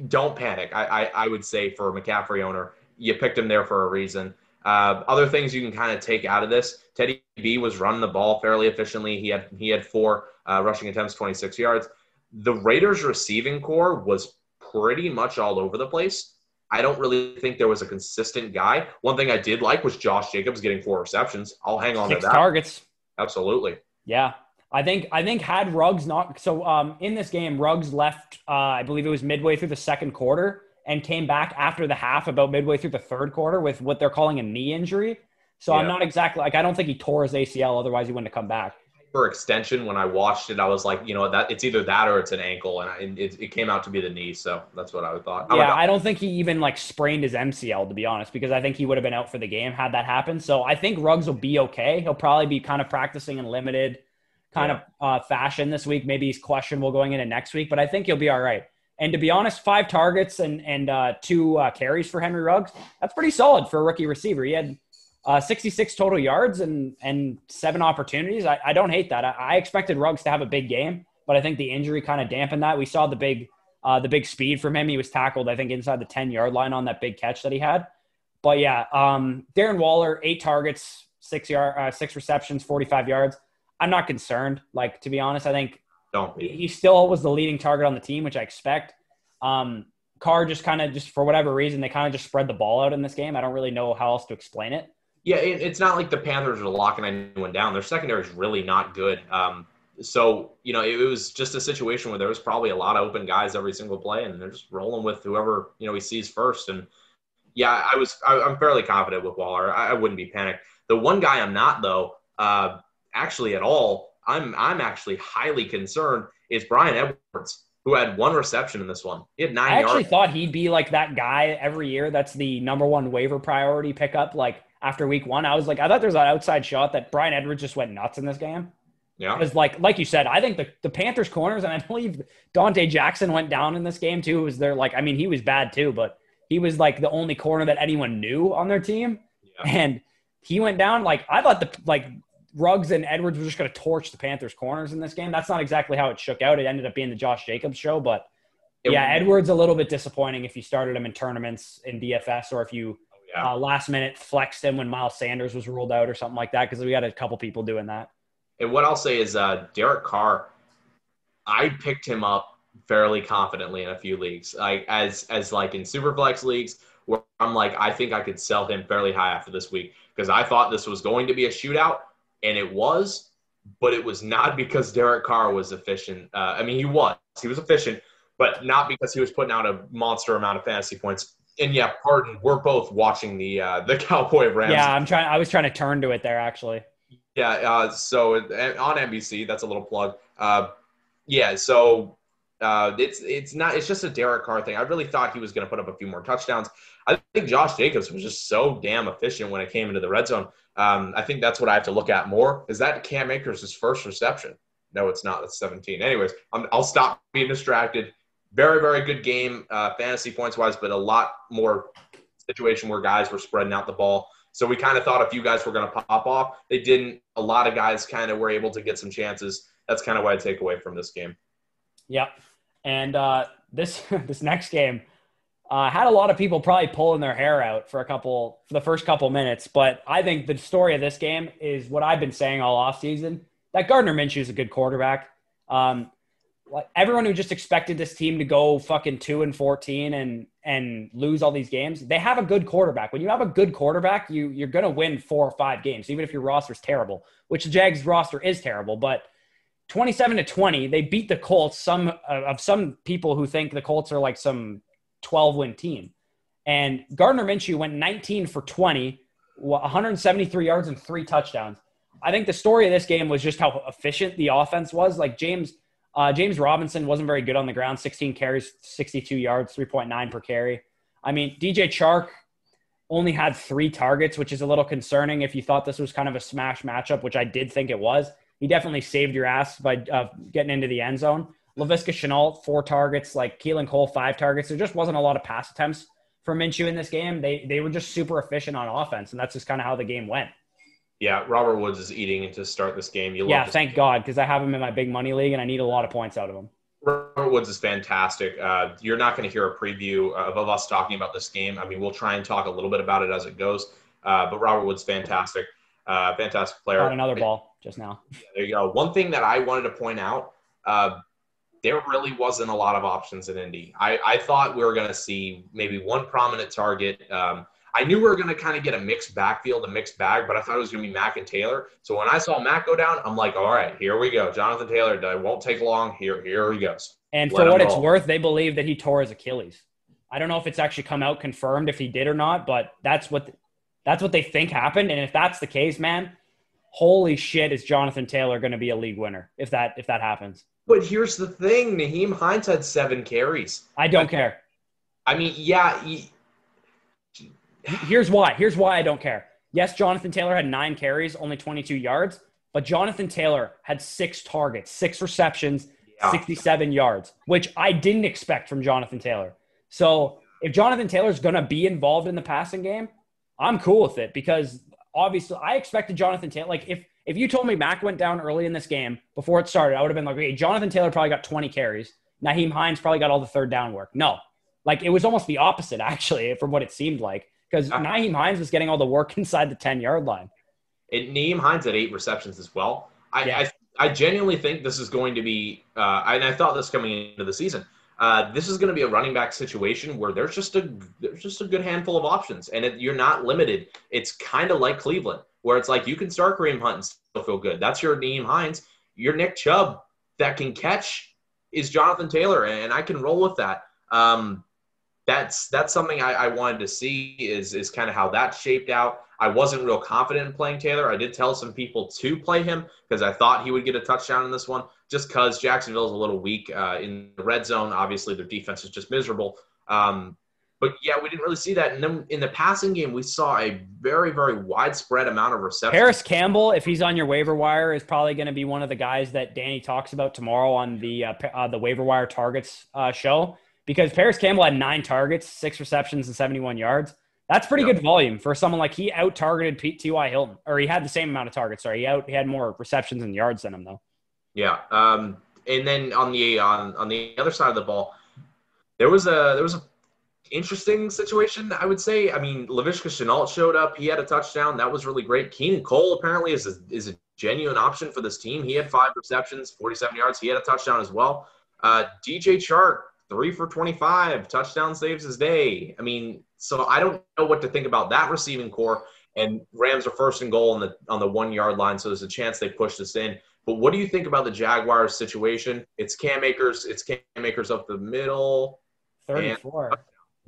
don't panic. I, I, I, would say for a McCaffrey owner, you picked him there for a reason. Uh, other things you can kind of take out of this: Teddy B was running the ball fairly efficiently. He had he had four uh, rushing attempts, 26 yards. The Raiders' receiving core was pretty much all over the place. I don't really think there was a consistent guy. One thing I did like was Josh Jacobs getting four receptions. I'll hang on Six to that. targets. Absolutely. Yeah. I think I think had Ruggs not so um, in this game, Ruggs left. Uh, I believe it was midway through the second quarter and came back after the half, about midway through the third quarter, with what they're calling a knee injury. So yeah. I'm not exactly like I don't think he tore his ACL. Otherwise, he wouldn't have come back. For extension, when I watched it, I was like, you know, that it's either that or it's an ankle, and I, it, it came out to be the knee. So that's what I thought. yeah, I don't think he even like sprained his MCL to be honest, because I think he would have been out for the game had that happened. So I think Ruggs will be okay. He'll probably be kind of practicing in limited kind yeah. of uh, fashion this week. Maybe he's questionable going into next week, but I think he'll be all right. And to be honest, five targets and and uh, two uh, carries for Henry Ruggs. That's pretty solid for a rookie receiver. He had uh, 66 total yards and and seven opportunities. I, I don't hate that. I, I, expected Ruggs to have a big game, but I think the injury kind of dampened that. We saw the big uh, the big speed from him. He was tackled, I think, inside the 10 yard line on that big catch that he had. But yeah, um, Darren Waller, eight targets, six yard, uh, six receptions, 45 yards. I'm not concerned. Like to be honest, I think don't be. He still was the leading target on the team, which I expect. Um, Carr just kind of just for whatever reason they kind of just spread the ball out in this game. I don't really know how else to explain it. Yeah, it, it's not like the Panthers are locking anyone down. Their secondary is really not good. Um, so you know, it, it, was just a situation where there was probably a lot of open guys every single play, and they're just rolling with whoever you know he sees first. And yeah, I was I, am fairly confident with Waller. I, I, wouldn't be panicked. The one guy I'm not though, uh, actually at all I'm I'm actually highly concerned is Bryan Edwards, who had one reception in this one. He had nine. I actually yards. thought he'd be like that guy every year. That's the number one waiver priority pickup. Like after week one, I was like, I thought there's an outside shot that Bryan Edwards just went nuts in this game. Yeah, because like like you said, I think the the Panthers corners and I (laughs) believe Donte Jackson went down in this game too. Was there like I mean he was bad too, but he was like the only corner that anyone knew on their team, yeah. and he went down. Like I thought the like Ruggs and Edwards were just going to torch the Panthers' corners in this game. That's not exactly how it shook out. It ended up being the Josh Jacobs show, but it yeah, was, Edwards a little bit disappointing if you started him in tournaments in DFS or if you yeah. uh, last minute flexed him when Miles Sanders was ruled out or something like that because we had a couple people doing that. And what I'll say is uh, Derek Carr, I picked him up fairly confidently in a few leagues, like as as like in superflex leagues where I'm like I think I could sell him fairly high after this week because I thought this was going to be a shootout and it was, but it was not (laughs) because Derek Carr was efficient. Uh, I mean, he was, he was efficient, but not because he was putting out a monster amount of fantasy points. And yeah, pardon, we're both watching the uh, the (laughs) Cowboy Rams. Yeah, I'm trying. I was trying to turn to it there actually. Yeah, uh, so on NBC, that's a little plug. Uh, yeah, so uh, it's it's not it's just a Derek Carr thing. I really thought he was going to put up a few more touchdowns. I think Josh Jacobs was just so damn efficient when it came into the red zone. Um, I think that's what I have to look at more. Is that Cam Akers' first reception? No, it's not. That's 17. Anyways, i will stop being distracted. Very, very good game, uh, fantasy points wise, but a lot more situation where guys were spreading out the ball. So we kind of thought a few guys were going to pop off. They didn't. A lot of guys kind of were able to get some chances. That's kind of what I take away from this game. Yep. And uh, this (laughs) this next game uh, had a lot of people probably pulling their hair out for a couple for the first couple minutes. But I think the story of this game is what I've been saying all off season that Gardner Minshew is a good quarterback. Um, like everyone who just expected this team to go fucking two and fourteen and and lose all these games, they have a good quarterback. When you have a good quarterback, you you're gonna win four or five games, even if your roster is terrible. Which the Jags roster is terrible, but 27 to 20, they beat the Colts. Some uh, of some people who think the Colts are like some 12 win team. And Gardner Minshew went 19 for 20, 173 yards and three touchdowns. I think the story of this game was just how efficient the offense was. Like James uh, James Robinson wasn't very good on the ground, 16 carries, 62 yards, 3.9 per carry. I mean, DJ Chark only had three targets, which is a little concerning if you thought this was kind of a smash matchup, which I did think it was. He definitely saved your ass by uh, getting into the end zone. Laviska Shenault, four targets, like Keelan Cole, five targets. There just wasn't a lot of pass attempts for Minshew in this game. They they were just super efficient on offense, and that's just kind of how the game went. Yeah, Robert Woods is eating to start this game. You yeah, thank game. God, because I have him in my big money league, and I need a lot of points out of him. Robert Woods is fantastic. Uh, you're not going to hear a preview of, of us talking about this game. I mean, we'll try and talk a little bit about it as it goes. Uh, but Robert Woods, fantastic, uh, fantastic player. Got another ball just now. Yeah, there you go. One thing that I wanted to point out, uh, there really wasn't a lot of options in Indy. I, I thought we were going to see maybe one prominent target. Um, I knew we were going to kind of get a mixed backfield, a mixed bag, but I thought it was going to be Mack and Taylor. So when I saw Mack go down, I'm like, all right, here we go. Jonathan Taylor, it won't take long. Here, here he goes. And Let for what roll. it's worth, they believe that he tore his Achilles. I don't know if it's actually come out confirmed if he did or not, but that's what that's what they think happened. And if that's the case, man, holy shit, is Jonathan Taylor going to be a league winner if that if that happens? But here's the thing: Nyheim Hines had seven carries. I don't care. I mean, yeah. He, Here's why. Here's why I don't care. Yes, Jonathan Taylor had nine carries, only 22 yards, but Jonathan Taylor had six targets, six receptions, yeah. 67 yards, which I didn't expect from Jonathan Taylor. So if Jonathan Taylor's going to be involved in the passing game, I'm cool with it because obviously I expected Jonathan Taylor. Like if if you told me Mack went down early in this game before it started, I would have been like, okay, Jonathan Taylor probably got 20 carries. Nyheim Hines probably got all the third down work. No, like it was almost the opposite (laughs) actually, from what it seemed like because Nyheim Hines was getting all the work (laughs) inside the 10 yard line. And Nyheim Hines had eight receptions as well. I, yeah. I, I, genuinely think this is going to be, uh, and I thought this coming into the season. Uh, this is going to be a running back situation where there's just a there's just a good handful of options, and it, you're not limited. It's kind of like Cleveland, where it's like you can start Kareem Hunt and still feel good. That's your Nyheim Hines. Your Nick Chubb that can catch is Jonathan Taylor, and I can roll with that. Um, that's that's something I, I wanted to see is is kind of how that shaped out. I wasn't real confident in playing Taylor. I did tell some people to play him because I thought he would get a touchdown in this one, just because Jacksonville is a little weak uh, in the red zone. Obviously, their defense is just miserable. Um, but yeah, we didn't really see that. And then in the passing game, we saw a very, very widespread amount of reception. Parris Campbell, if he's on your waiver wire, is probably going to be one of the guys that Danny talks about tomorrow on the uh, uh, the waiver wire targets uh, show because Parris Campbell had nine targets, six receptions, and 71 yards. That's pretty good volume for someone like he out targeted T.Y. Hilton, or he had the same amount of targets. Sorry, he out he had more receptions and yards than him though. Yeah, um, and then on the on on the other side of the ball, there was a there was a interesting situation. I would say. I mean, Laviska Shenault showed up. He had a touchdown. That was really great. Keelan Cole apparently is a, is a genuine option for this team. He had five receptions, 47 yards. He had a touchdown as well. Uh, DJ Chark three for 25, touchdown saves his day. I mean, so I don't know what to think about that receiving core. And Rams are first and goal on the on the one yard line, so there's a chance they push this in. But what do you think about the Jaguars situation? It's Cam Akers. It's Cam Akers up the middle. 34. And-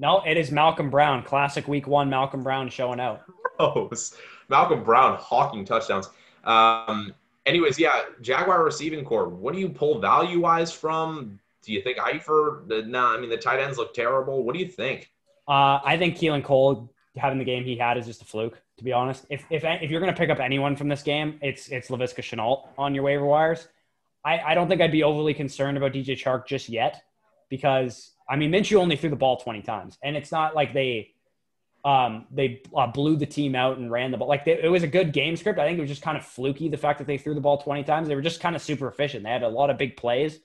no, it is Malcolm Brown. Classic week one, Malcolm Brown showing out. Gross. Malcolm Brown hawking touchdowns. Um, anyways, yeah, Jaguar receiving core. What do you pull value wise from? Do you think Eifert? No, nah, I mean the tight ends look terrible. What do you think? Uh, I think Keelan Cole having the game he had is just a fluke. To be honest, if if if you're going to pick up anyone from this game, it's it's Laviska Shenault on your waiver wires. I, I don't think I'd be overly concerned about DJ Chark just yet because I mean Minshew only threw the ball 20 times, and it's not like they um, they uh, blew the team out and ran the ball. Like they, it was a good game script. I think it was just kind of fluky the fact that they threw the ball 20 times. They were just kind of super efficient. They had a lot of big plays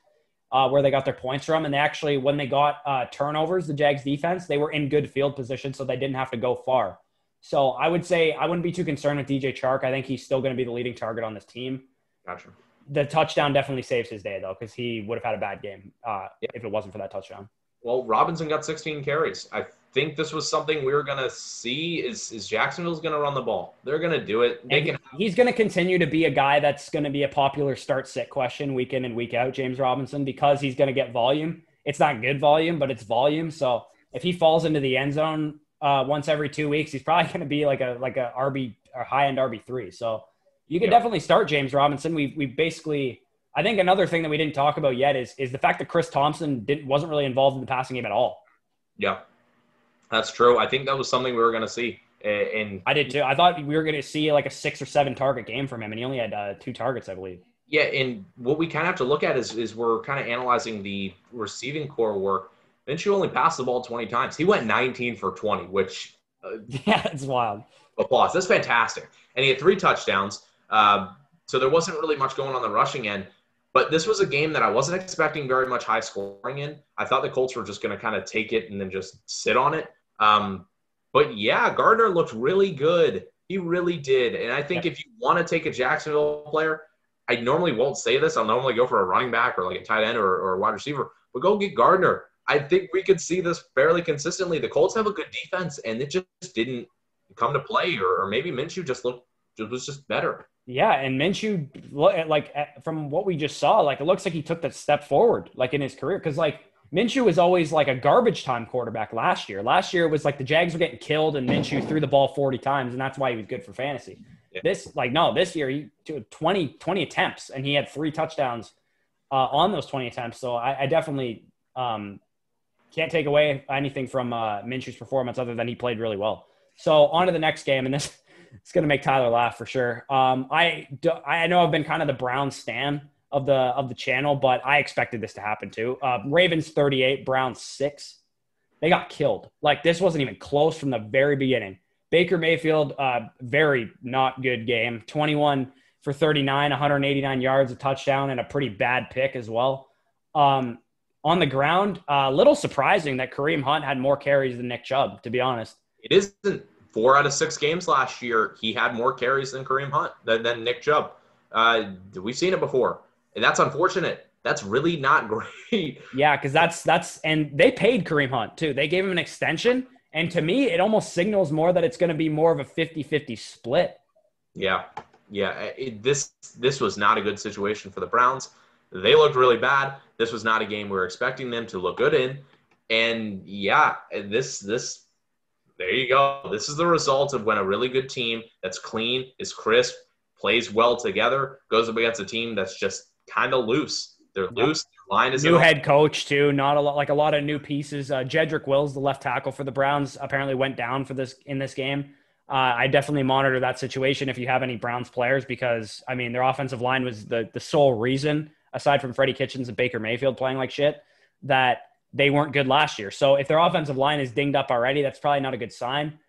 uh, where they got their points from. And they actually, when they got uh, turnovers, the Jags defense, they were in good field position, so they didn't have to go far. So I would say I wouldn't be too concerned with DJ Chark. I think he's still going to be the leading target on this team. Gotcha. The touchdown definitely saves his day though, because he would have had a bad game uh, yeah. if it wasn't for that touchdown. Well, Robinson got 16 carries. I think this was something we were going to see. Is is Jacksonville's going to run the ball? They're going to do it. They can. He's going to continue to be a guy that's going to be a popular start sit question week in and week out. James Robinson because he's going to get volume. It's not good volume, but it's volume. So if he falls into the end zone uh, once every two weeks, he's probably (laughs) going to be like a like a RB or high end RB three. So you could definitely start James Robinson. We we basically I think another thing that we didn't talk about yet is is the fact that Chris Thompson didn't wasn't really involved in the passing game at all. Yeah, that's true. I think that was something we were going to see. And I did too. I thought we were going to see like a six or seven target game from him, and he only had uh, two targets, I believe. Yeah, and what we kind of have to look at is is we're kind of analyzing the receiving core work. Minshew only passed the ball 20 times. He went 19 for 20, which uh, (laughs) yeah, it's wild. Applause. That's fantastic. And he had three touchdowns. Um, so there wasn't really much going on the rushing end. But this was a game that I wasn't expecting very much high scoring in. I thought the Colts were just going to kind of take it and then just sit on it. Um, but yeah, Gardner looked really good. He really did. And I think if you want to take a Jacksonville player, I normally won't say this. I'll normally go for a running back or like a tight end or, or a wide receiver, but go get Gardner. I think we could see this fairly consistently. The Colts have a good defense, and it just didn't come to play, or, or maybe Minshew just looked just was just better. Yeah, and Minshew, like from what we just saw, like it looks like he took that step forward, like in his career, because like Minshew was always like a garbage time quarterback last year. Last year it was like the Jags were getting killed, and Minshew threw the ball forty times, and that's why he was good for fantasy. Yeah. This like no, this year he took 20, 20 attempts, and he had three touchdowns uh, on those twenty attempts. So I, I definitely um, can't take away anything from uh, Minshew's performance other than he played really well. So on to the next game, and this it's going to make Tyler laugh for sure. Um, I do, I know I've been kind of the Brown stan of the of the channel, but I expected this to happen too. Uh, Ravens 38, Browns six. They got killed. Like this wasn't even close from the very beginning. Baker Mayfield, uh, very not good game. 21 for 39, 189 yards, a touchdown, and a pretty bad pick as well. Um, on the ground, a uh, little surprising that Kareem Hunt had more carries than Nick Chubb, to be honest. It isn't four out of six games last year. He had more carries than Kareem Hunt, than, than Nick Chubb. Uh, we've seen it before. And that's unfortunate. That's really not (laughs) great. Yeah, because that's that's and they paid Kareem Hunt too. They gave him an extension. And to me, it almost signals more that it's going to be more of a 50-50 split. Yeah. Yeah. It, this this was not a good situation for the Browns. They looked really bad. This was not a game we were expecting them to look good in. And yeah, this this there you go. This is the result of when a really good team that's clean, is crisp, plays well together, goes up against a team that's just kind of loose. They're loose. Their line is new head coach too. Not a lot, like a lot of new pieces. Uh, Jedrick Wills, the left tackle for the Browns, apparently went down for this in this game. Uh, I definitely monitor that situation if you have any Browns players because I mean their offensive line was the the sole reason aside from Freddie Kitchens and Baker Mayfield playing like shit, that they weren't good last year. So if their offensive line is dinged up already, that's probably not a good sign.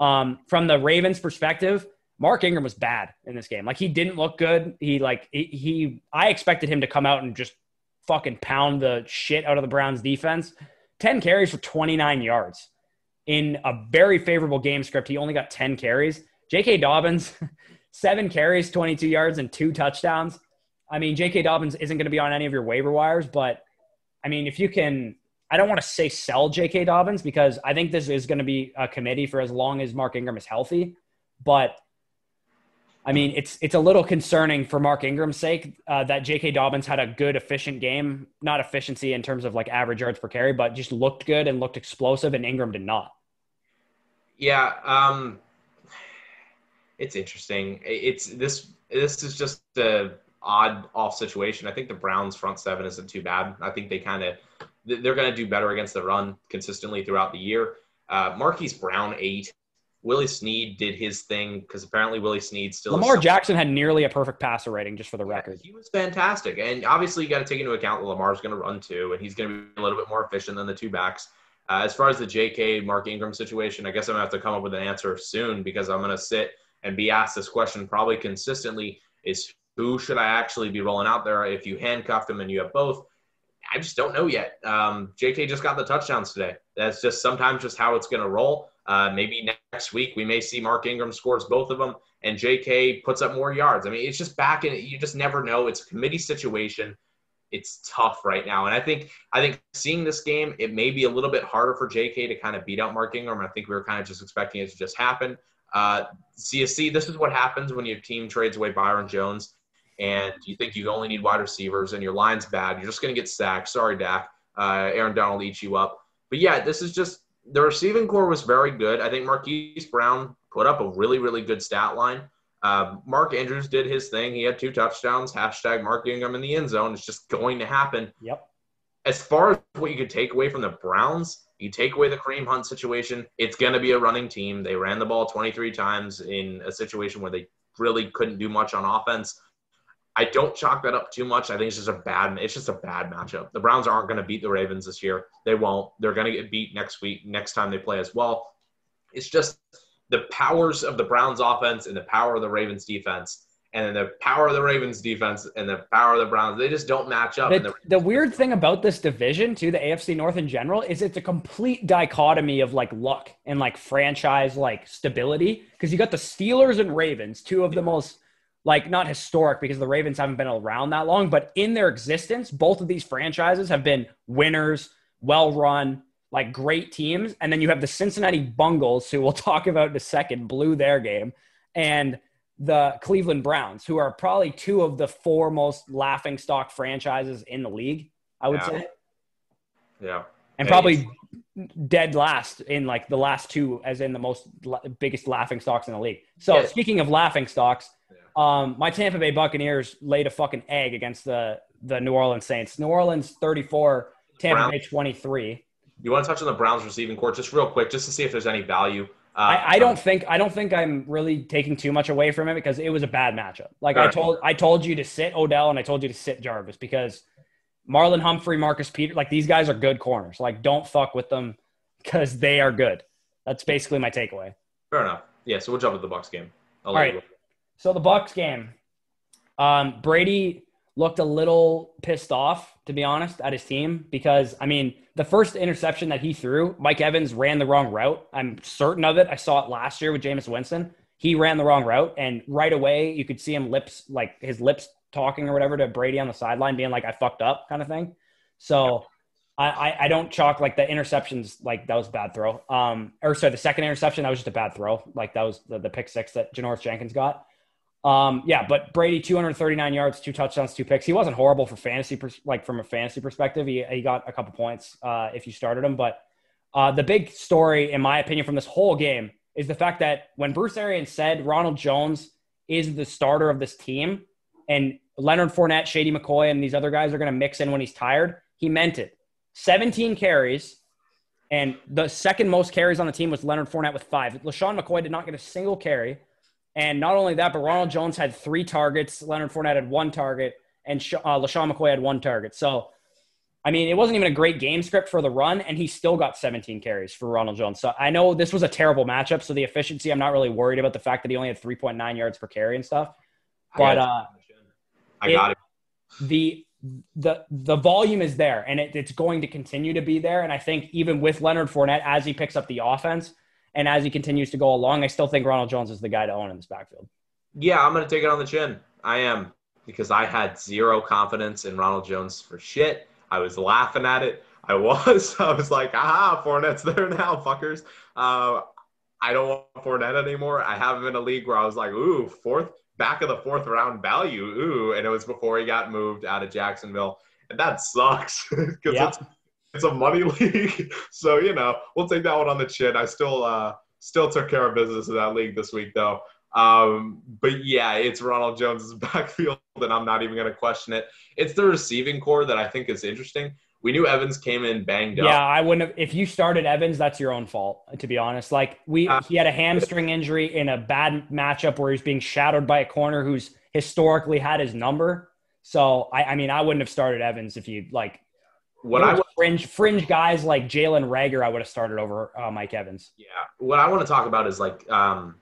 Um, from the Ravens' perspective, Mark Ingram was bad in this game. Like he didn't look good. He like he, he I expected him to come out and just fucking pound the shit out of the Browns defense. 10 carries for 29 yards. In a very favorable game script, he only got 10 carries. J.K. Dobbins, (laughs) seven carries, 22 yards, and two touchdowns. I mean, J.K. Dobbins isn't going to be on any of your waiver wires, but I mean, if you can, I don't want to say sell J.K. Dobbins because I think this is going to be a committee for as long as Mark Ingram is healthy. But I mean, it's it's a little concerning for Mark Ingram's sake uh, that J.K. Dobbins had a good, efficient game. Not efficiency in terms of like average yards per carry, but just looked good and looked explosive, and Ingram did not. Yeah, um, it's interesting. It's this. This is just a odd off situation. I think the Browns front seven isn't too bad. I think they kind of they're going to do better against the run consistently throughout the year. Uh, Marquise Brown eight. Willie Snead did his thing because apparently Willie Snead still. Lamar Jackson had nearly a perfect passer rating, just for the record. he was fantastic, and obviously you got to take into account that Lamar's going to run too, and he's going to be a little bit more efficient than the two backs. Uh, as far as the J.K. Mark Ingram situation, I guess I'm gonna have to come up with an answer soon because I'm gonna sit and be asked this question probably consistently: Is who should I actually be rolling out there if you handcuffed him and you have both? I just don't know yet. Um, JK just got the touchdowns today. That's just sometimes just how it's going to roll. Uh, maybe next week we may see Mark Ingram scores both of them and JK puts up more yards. I mean, it's just back in. You just never know. It's a committee situation. It's tough right now, and I think I think seeing this game, it may be a little bit harder for JK to kind of beat out Mark Ingram. I think we were kind of just expecting it to just happen. Uh, CSC, this is what happens when your team trades away Byron Jones and you think you only need wide receivers and your line's bad, you're just going to get sacked. Sorry, Dak. Uh, Aaron Donald eats you up. But yeah, this is just the receiving core was very good. I think Marquise Brown put up a really, really good stat line. Uh, Mark Andrews did his thing. He had two touchdowns. Hashtag Mark Ingram in the end zone. It's just going to happen. Yep. As far as what you could take away from the Browns, you take away the Kareem Hunt situation. It's going to be a running team. They ran the ball 23 times in a situation where they really couldn't do much on offense. I don't chalk that up too much. I think it's just a bad. It's just a bad matchup. The Browns aren't going to beat the Ravens this year. They won't. They're going to get beat next week. Next time they play as well. It's just the powers of the Browns offense and the power of the Ravens defense, and then the power of the Ravens defense and the power of the Browns. They just don't match up. The, the, the weird thing about this division, too, the AFC North in general, is it's a complete dichotomy of like luck and like franchise like stability. Because you got the Steelers and Ravens, two of the most like not historic because the Ravens haven't been around that long, but in their existence, both of these franchises have been winners, well run, like great teams. And then you have the Cincinnati Bungles, who we'll (laughs) talk about in a second, blew their game, and the Cleveland Browns, who are probably two of the four most laughing stock franchises in the league, I would Yeah. say. yeah. And probably dead last in like the last two, as in the most biggest laughing stocks in the league. So Yeah. speaking of laughing stocks, um, my Tampa Bay Buccaneers laid a fucking egg against the the New Orleans Saints. New Orleans 34, Tampa Brown- Bay 23. You want to touch on the Browns receiving court just real quick, just to see if there's any value. Uh, I, I don't think I don't think I'm really taking too much away from it because it was a bad matchup. Like I told I told you to sit Odell and I told you to sit Jarvis because Marlon Humphrey, Marcus Peter, like these guys are good corners. Like don't fuck with them because they are good. That's basically my takeaway. Fair enough. Yeah, so we'll jump to the Bucs game. All right. So the Bucs game, um, Brady looked a little pissed off, to be honest, at his team because I mean the first interception that he threw, Mike Evans ran the wrong route. I'm certain of it. I saw it last year with Jameis Winston. He ran the wrong route, and right away you could see him lips like his lips talking or whatever to Brady on the sideline, being like, "I fucked up," kind of thing. So. I, I, I don't chalk like the interceptions like that was a bad throw. Um, or sorry, the second interception that was just a bad throw. Like that was the, the pick six that Janoris Jenkins got. Um, yeah, but Brady 239 yards, two touchdowns, two picks. He wasn't horrible for fantasy, like from a fantasy perspective. He, he got a couple points uh, if you started him. But uh, the big story, in my opinion, from this whole game is the fact that when Bruce Arians said Ronald Jones is the starter of this team, and Leonard Fournette, Shady McCoy, and these other guys are going to mix in when he's tired, he meant it. 17 carries, and the second most carries on the team was Leonard Fournette with five. LeSean McCoy did not get a single carry. And not only that, but Ronald Jones had three targets. Leonard Fournette had one target, and uh, LeSean McCoy had one target. So, I mean, it wasn't even a great game script for the run, and he still got 17 carries for Ronald Jones. So I know this was a terrible matchup. So the efficiency, I'm not really worried about the fact that he only had 3.9 yards per carry and stuff. But uh. I got it. the the the volume is there and it, it's going to continue to be there. And I think even with Leonard Fournette, as he picks up the offense and as he continues to go along, I still think Ronald Jones is the guy to own in this backfield. Yeah, I'm going to take it on the chin. I am because I had zero confidence in Ronald Jones for shit. I was laughing at it. I (laughs) was. I was like, aha, Fournette's there now, fuckers. Uh, I don't want Fournette anymore. I have him in a league where I was like, ooh, fourth, back of the fourth round value. Ooh. And it was before he got moved out of Jacksonville. And that sucks (laughs) because Yeah. it's, it's a money (laughs) league. so, you know, we'll take that one on the chin. I still, uh, still took care of business in that league this week, though. Um, but yeah, it's Ronald Jones's (laughs) backfield, and I'm not even going to question it. It's the receiving core that I think is interesting. We knew Evans came in banged up. Yeah, I wouldn't have. If you started Evans, that's your own fault, to be honest. Like we, Uh, he had a hamstring injury in a bad matchup where he's being shadowed by a corner who's historically had his number. So I, I mean, I wouldn't have started Evans if you like. What I was fringe fringe guys like Jalen Reagor, I would have started over uh, Mike Evans. yeah, what I want to talk about is like um,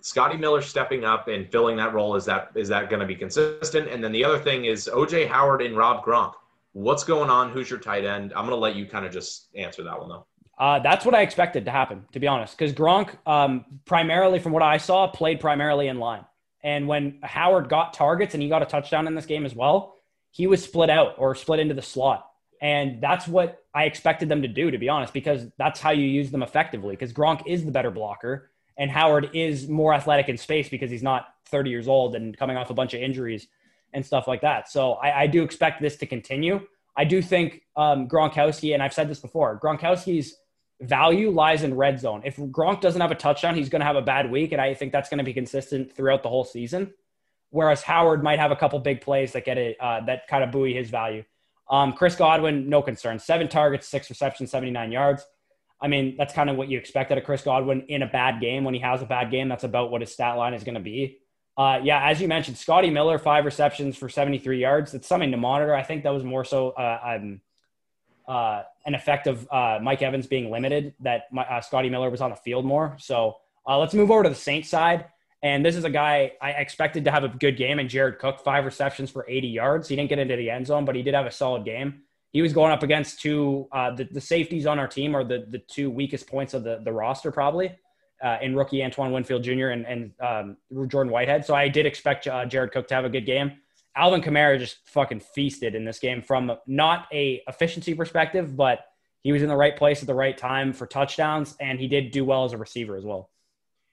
Scotty Miller stepping up and filling that role. Is that is that going to be consistent? And then the other thing is OJ Howard and Rob Gronk. What's going on? Who's your tight end? I'm going to let you kind of just answer that one though. Uh, that's what I expected to happen, to be honest, because Gronk, um, primarily from what I saw, played primarily in line. And when Howard got targets and he got a touchdown in this game as well, he was split out or split into the slot. And that's what I expected them to do, to be honest, because that's how you use them effectively. Because Gronk is the better blocker, and Howard is more athletic in space because he's not 30 years old and coming off a bunch of injuries and stuff like that. So I, I do expect this to continue. I do think um, Gronkowski, and I've said this before, Gronkowski's value lies in red zone. If Gronk doesn't have a touchdown, he's going to have a bad week, and I think that's going to be consistent throughout the whole season. Whereas Howard might have a couple big plays that get it uh, that kind of buoy his value. Um, Chris Godwin, no concern. Seven targets, six receptions, 79 yards. I mean, that's kind of what you expect out of Chris Godwin in a bad game. When he has a bad game, that's about what his stat line is going to be. Uh, yeah, as you mentioned, Scotty Miller, five receptions for 73 yards. That's something to monitor. I think that was more so uh, um, uh, an effect of uh, Mike Evans being limited, that uh, Scotty Miller was on the field more. So uh, let's move over to the Saints side. And this is a guy I expected to have a good game. And Jared Cook, five receptions for 80 yards. He didn't get into the end zone, but he did have a solid game. He was going up against two, uh, the, the safeties on our team are the, the two weakest points of the, the roster, probably, uh, in rookie Antoine Winfield Jr. and, and um, Jordan Whitehead. So I did expect uh, Jared Cook to have a good game. Alvin Kamara just fucking feasted in this game from not a efficiency perspective, but he was in the right place at the right time for touchdowns, and he did do well as a receiver as well.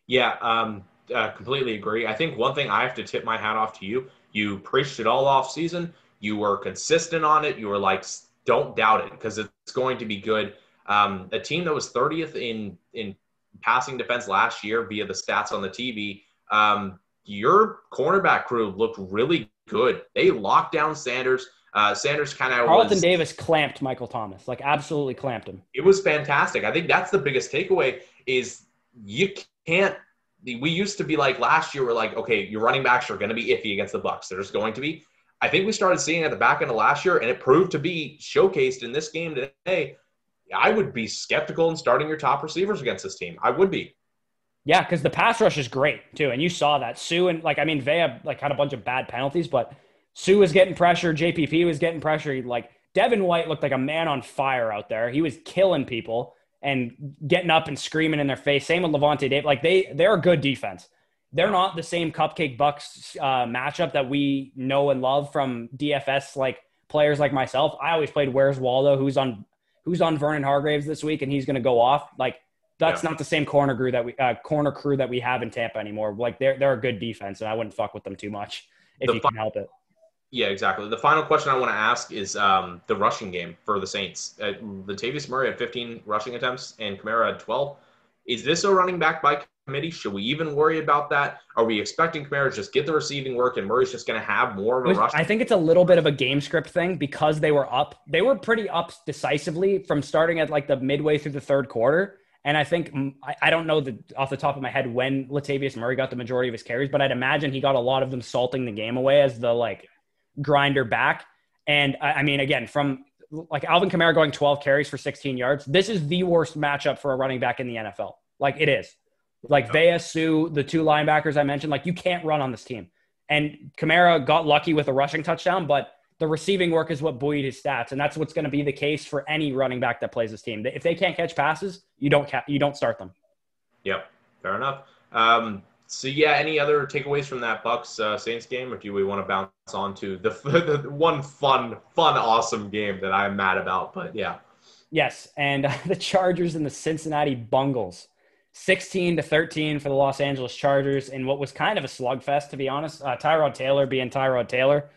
Yeah, um, uh, completely agree. I think one thing I have to tip my hat off to you. You preached it all off season. You were consistent on it. You were like, don't doubt it because it's going to be good. Um, a team that was 30th in in passing defense last year via the stats on the TV. Um, your cornerback crew looked really good. They locked down Sanders. Uh, Sanders kind of Carlton was, Davis clamped Michael Thomas, like absolutely clamped him. It was fantastic. I think that's the biggest takeaway is you can't we used to be like last year, we're like, okay, your running backs are going to be iffy against the Bucs. There's going to be. I think we started seeing at the back end of last year, and it proved to be showcased in this game today. I would be skeptical in starting your top receivers against this team. I would be. Yeah, because the pass rush is great too, and you saw that Suh and like I mean Vea like had a bunch of bad penalties, but Suh was getting pressure, JPP was getting pressure. Like Devin White looked like a man on fire out there. He was killing people and getting up and screaming in their face. Same with Lavonte David. Like they they're a good defense. They're not the same cupcake Bucs uh, matchup that we know and love from DFS like players like myself. I always played Where's Waldo, who's on who's on Vernon Hargreaves this week, and he's going to go off. Like that's yeah. not the same corner crew that we uh, corner crew that we have in Tampa anymore. Like they're they're a good defense, and I wouldn't fuck with them too much if the you can help it. Yeah, exactly. The final question I want to ask is um, the rushing game for the Saints. Uh, Latavius Murray had 15 rushing attempts and Kamara had 12. Is this a running back by committee? Should we even worry about that? Are we expecting Kamara to just get the receiving work and Murray's just going to have more of a rush? I think it's a little bit of a game script thing because they were up. They were pretty up decisively from starting at like the midway through the third quarter. And I think mm, I, don't know the off the top of my head when Latavius Murray got the majority of his carries, but I'd imagine he got a lot of them salting the game away as the like grinder back. And I mean, again, from like Alvin Kamara going 12 carries for 16 yards, this is the worst matchup for a running back in the NFL. Like it is. Like Vea, Suh, the two linebackers I mentioned, like you can't run on this team. And Kamara got lucky with a rushing touchdown, but the receiving work is what buoyed his stats, and that's what's going to be the case for any running back that plays this team. If they can't catch passes, you don't ca- you don't start them. Yep, fair enough. Um, so yeah, any other takeaways from that Bucs uh, Saints game, or do we want to bounce on to the, (laughs) the one fun, fun, awesome game that I'm mad about? But yeah. Yes, and uh, (laughs) the Chargers and the Cincinnati Bungles, sixteen to thirteen for the Los Angeles Chargers in what was kind of a slugfest, to be honest. Uh, Tyrod Taylor being Tyrod Taylor,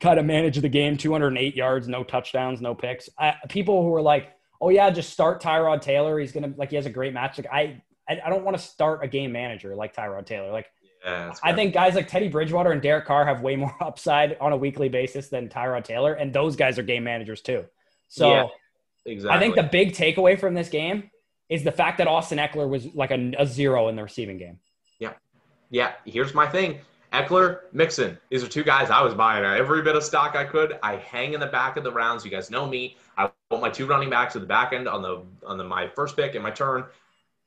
kind of managed the game, 208 yards, no touchdowns, no picks. people who were like, "Oh yeah, just start Tyrod Taylor. He's gonna like he has a great match." Like I I, I don't want to start a game manager like Tyrod Taylor. Like, yeah, I think guys like Teddy Bridgewater and Derek Carr have way more (laughs) upside on a weekly basis than Tyrod Taylor, and those guys are game managers too. So, yeah, exactly. I think the big takeaway from this game is the fact that Austin Ekeler was like a, a zero in the receiving game. Yeah, yeah. Here's my thing: Ekeler, Mixon. These are two guys I was buying every bit of stock I could. I hang in the back of the rounds. You guys know me. I want my two running backs at the back end on the on the my first pick and my turn.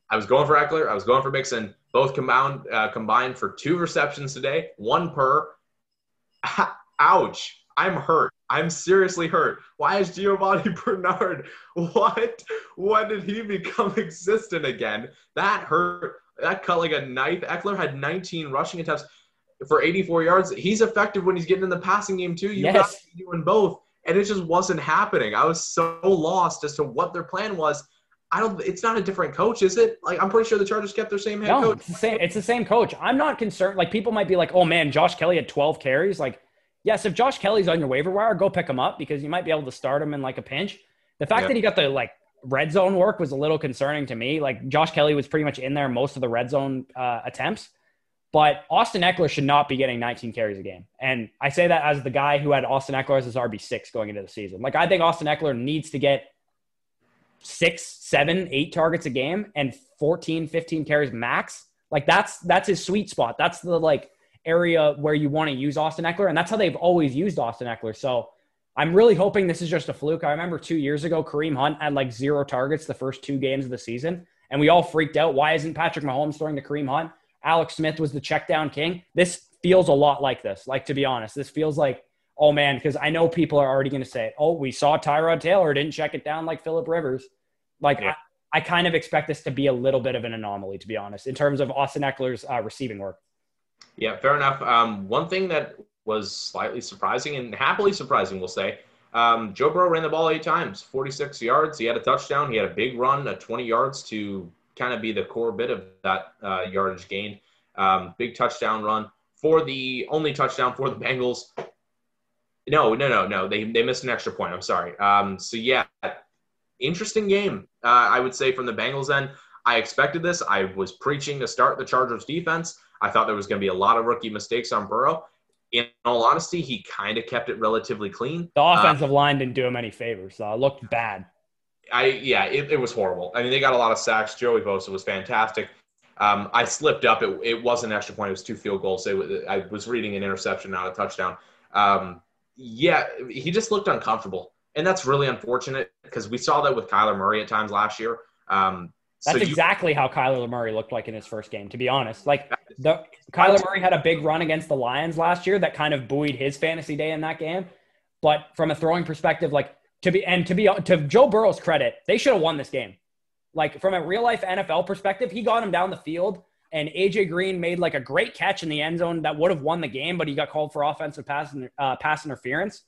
I was going for Ekeler. I was going for Mixon. Both combined uh, combined for two receptions today, one per. (laughs) Ouch! I'm hurt. I'm seriously hurt. Why is Giovanni (laughs) Bernard? What? When did he become (laughs) existent again? That hurt. That cut like a knife. Ekeler had 19 rushing attempts for 84 yards. He's effective when he's getting in the passing game too. You yes. got to be doing both, and it just wasn't happening. I was so lost as to what their plan was. I don't. It's not a different coach, is it? Like I'm pretty sure the Chargers kept their same head no, coach. It's the same. It's the same coach. I'm not concerned. Like people might be like, "Oh man, Josh Kelley had 12 carries." Like, yes, if Josh Kelley's on your waiver wire, go pick him up because you might be able to start him in like a pinch. The fact yeah. that he got the like red zone work was a little concerning to me. Like Josh Kelley was pretty much in there most of the red zone uh, attempts, but Austin Ekeler should not be getting 19 carries a game. And I say that as the guy who had Austin Ekeler as his RB6 going into the season. Like I think Austin Ekeler needs to get six, seven, eight targets a game and 14, 15 carries max. Like that's that's his sweet spot. That's the like area where you want to use Austin Ekeler, and that's how they've always used Austin Ekeler. So I'm really hoping this is just a fluke. I remember two years ago, Kareem Hunt had like zero targets the first two games of the season, and we all freaked out. Why isn't Patrick Mahomes throwing to Kareem Hunt? Alex Smith was the check down king. This feels a lot like this. Like to be honest, this feels like oh man, because I know people are already going to say, oh, we saw Tyrod Taylor didn't check it down like Philip Rivers. Like yeah. I, I, kind of expect this to be a little bit of an anomaly, to be honest, in terms of Austin Ekeler's uh, receiving work. Yeah, fair enough. Um, one thing that was slightly surprising and happily surprising, we'll say, um, Joe Burrow ran the ball eight times, 46 yards. He had a touchdown. He had a big run, a 20 yards to kind of be the core bit of that uh, yardage gain. Um, big touchdown run for the only touchdown for the Bengals. No, no, no, no. They, they missed an extra point. I'm sorry. Um, so, yeah, interesting game, uh, I would say, from the Bengals end. I expected this. I was preaching to start the Chargers defense. I thought there was going to be a lot of rookie mistakes on Burrow. In all honesty, he kind of kept it relatively clean. The offensive uh, line didn't do him any favors. So it looked bad. I yeah, it, it, was horrible. I mean, they got a lot of sacks. Joey Bosa was fantastic. Um, I slipped up. It, it was an extra point. It was two field goals. It, I was reading an interception, not a touchdown. Um, yeah, he just looked uncomfortable, and that's really unfortunate because we saw that with Kyler Murray at times last year. Um, that's so exactly you, how Kyler Murray looked like in his first game. To be honest, like the Kyler Murray had a big run against the Lions last year that kind of buoyed his fantasy day in that game. But from a throwing perspective, like to be and to be to Joe Burrow's credit, they should have won this game. Like from a real life NFL perspective, he got him down the field, and AJ Green made like a great catch in the end zone that would have won the game, but he got called for offensive pass uh, pass interference,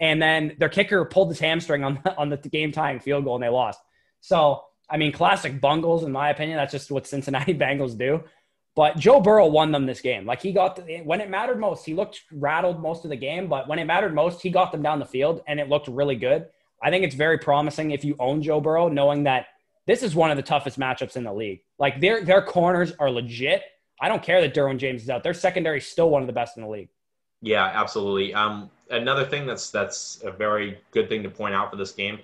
and then their kicker pulled his hamstring on the, on the game tying field goal, and they lost. So I mean, classic bungles in my opinion. That's just what Cincinnati (laughs) Bengals do. But Joe Burrow won them this game. Like he got the, when it mattered most, he looked rattled most of the game, but when it mattered most, he got them down the field and it looked really good. I think it's very promising if you own Joe Burrow, knowing that this is one of the toughest matchups in the league. Like their their corners are legit. I don't care that Derwin James is out. Their secondary is still one of the best in the league. Yeah, absolutely. Um, another thing that's that's a very good thing to point out for this game,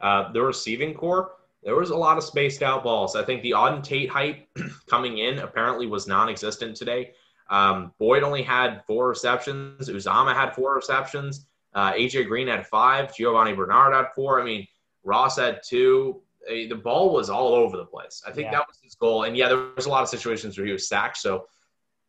uh, the receiving core there was a lot of spaced out balls. I think the Auden Tate hype (clears throat) coming in apparently was non-existent today. Um, Boyd only had four receptions. Uzomah had four receptions. Uh, AJ Green had five. Giovani Bernard had four. I mean, Ross had two. Uh, the ball was all over the place. I think yeah. that was his goal. And yeah, there was a lot of situations where he was sacked. So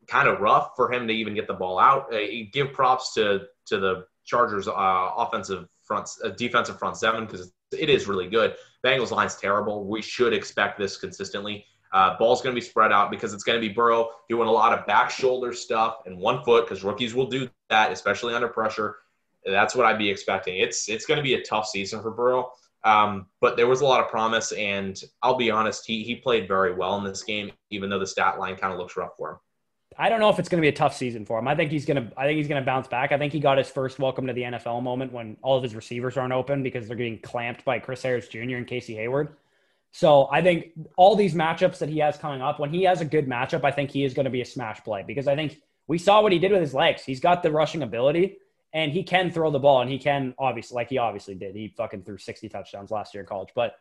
kind of rough for him to even get the ball out. Uh, give props to to the Chargers' uh, offensive front, uh, defensive front seven because it is really good. Bengals line's terrible. We should expect this consistently. Uh, ball's going to be spread out because it's going to be Burrow doing a lot of back shoulder stuff and one foot because rookies will do that, especially under pressure. That's what I'd be expecting. It's it's going to be a tough season for Burrow, um, but there was a lot of promise, and I'll be honest, he he played very well in this game, even though the stat line kind of looks rough for him. I don't know if it's going to be a tough season for him. I think he's going to. I think he's going to bounce back. I think he got his first welcome to the NFL moment when all of his receivers aren't open because they're getting clamped by Chris Harris Jr. and Casey Hayward. So I think all these matchups that he has coming up, when he has a good matchup, I think he is going to be a smash play because I think we saw what he did with his legs. He's got the rushing ability and he can throw the ball and he can obviously, like he obviously did. He fucking threw 60 touchdowns last year in college, but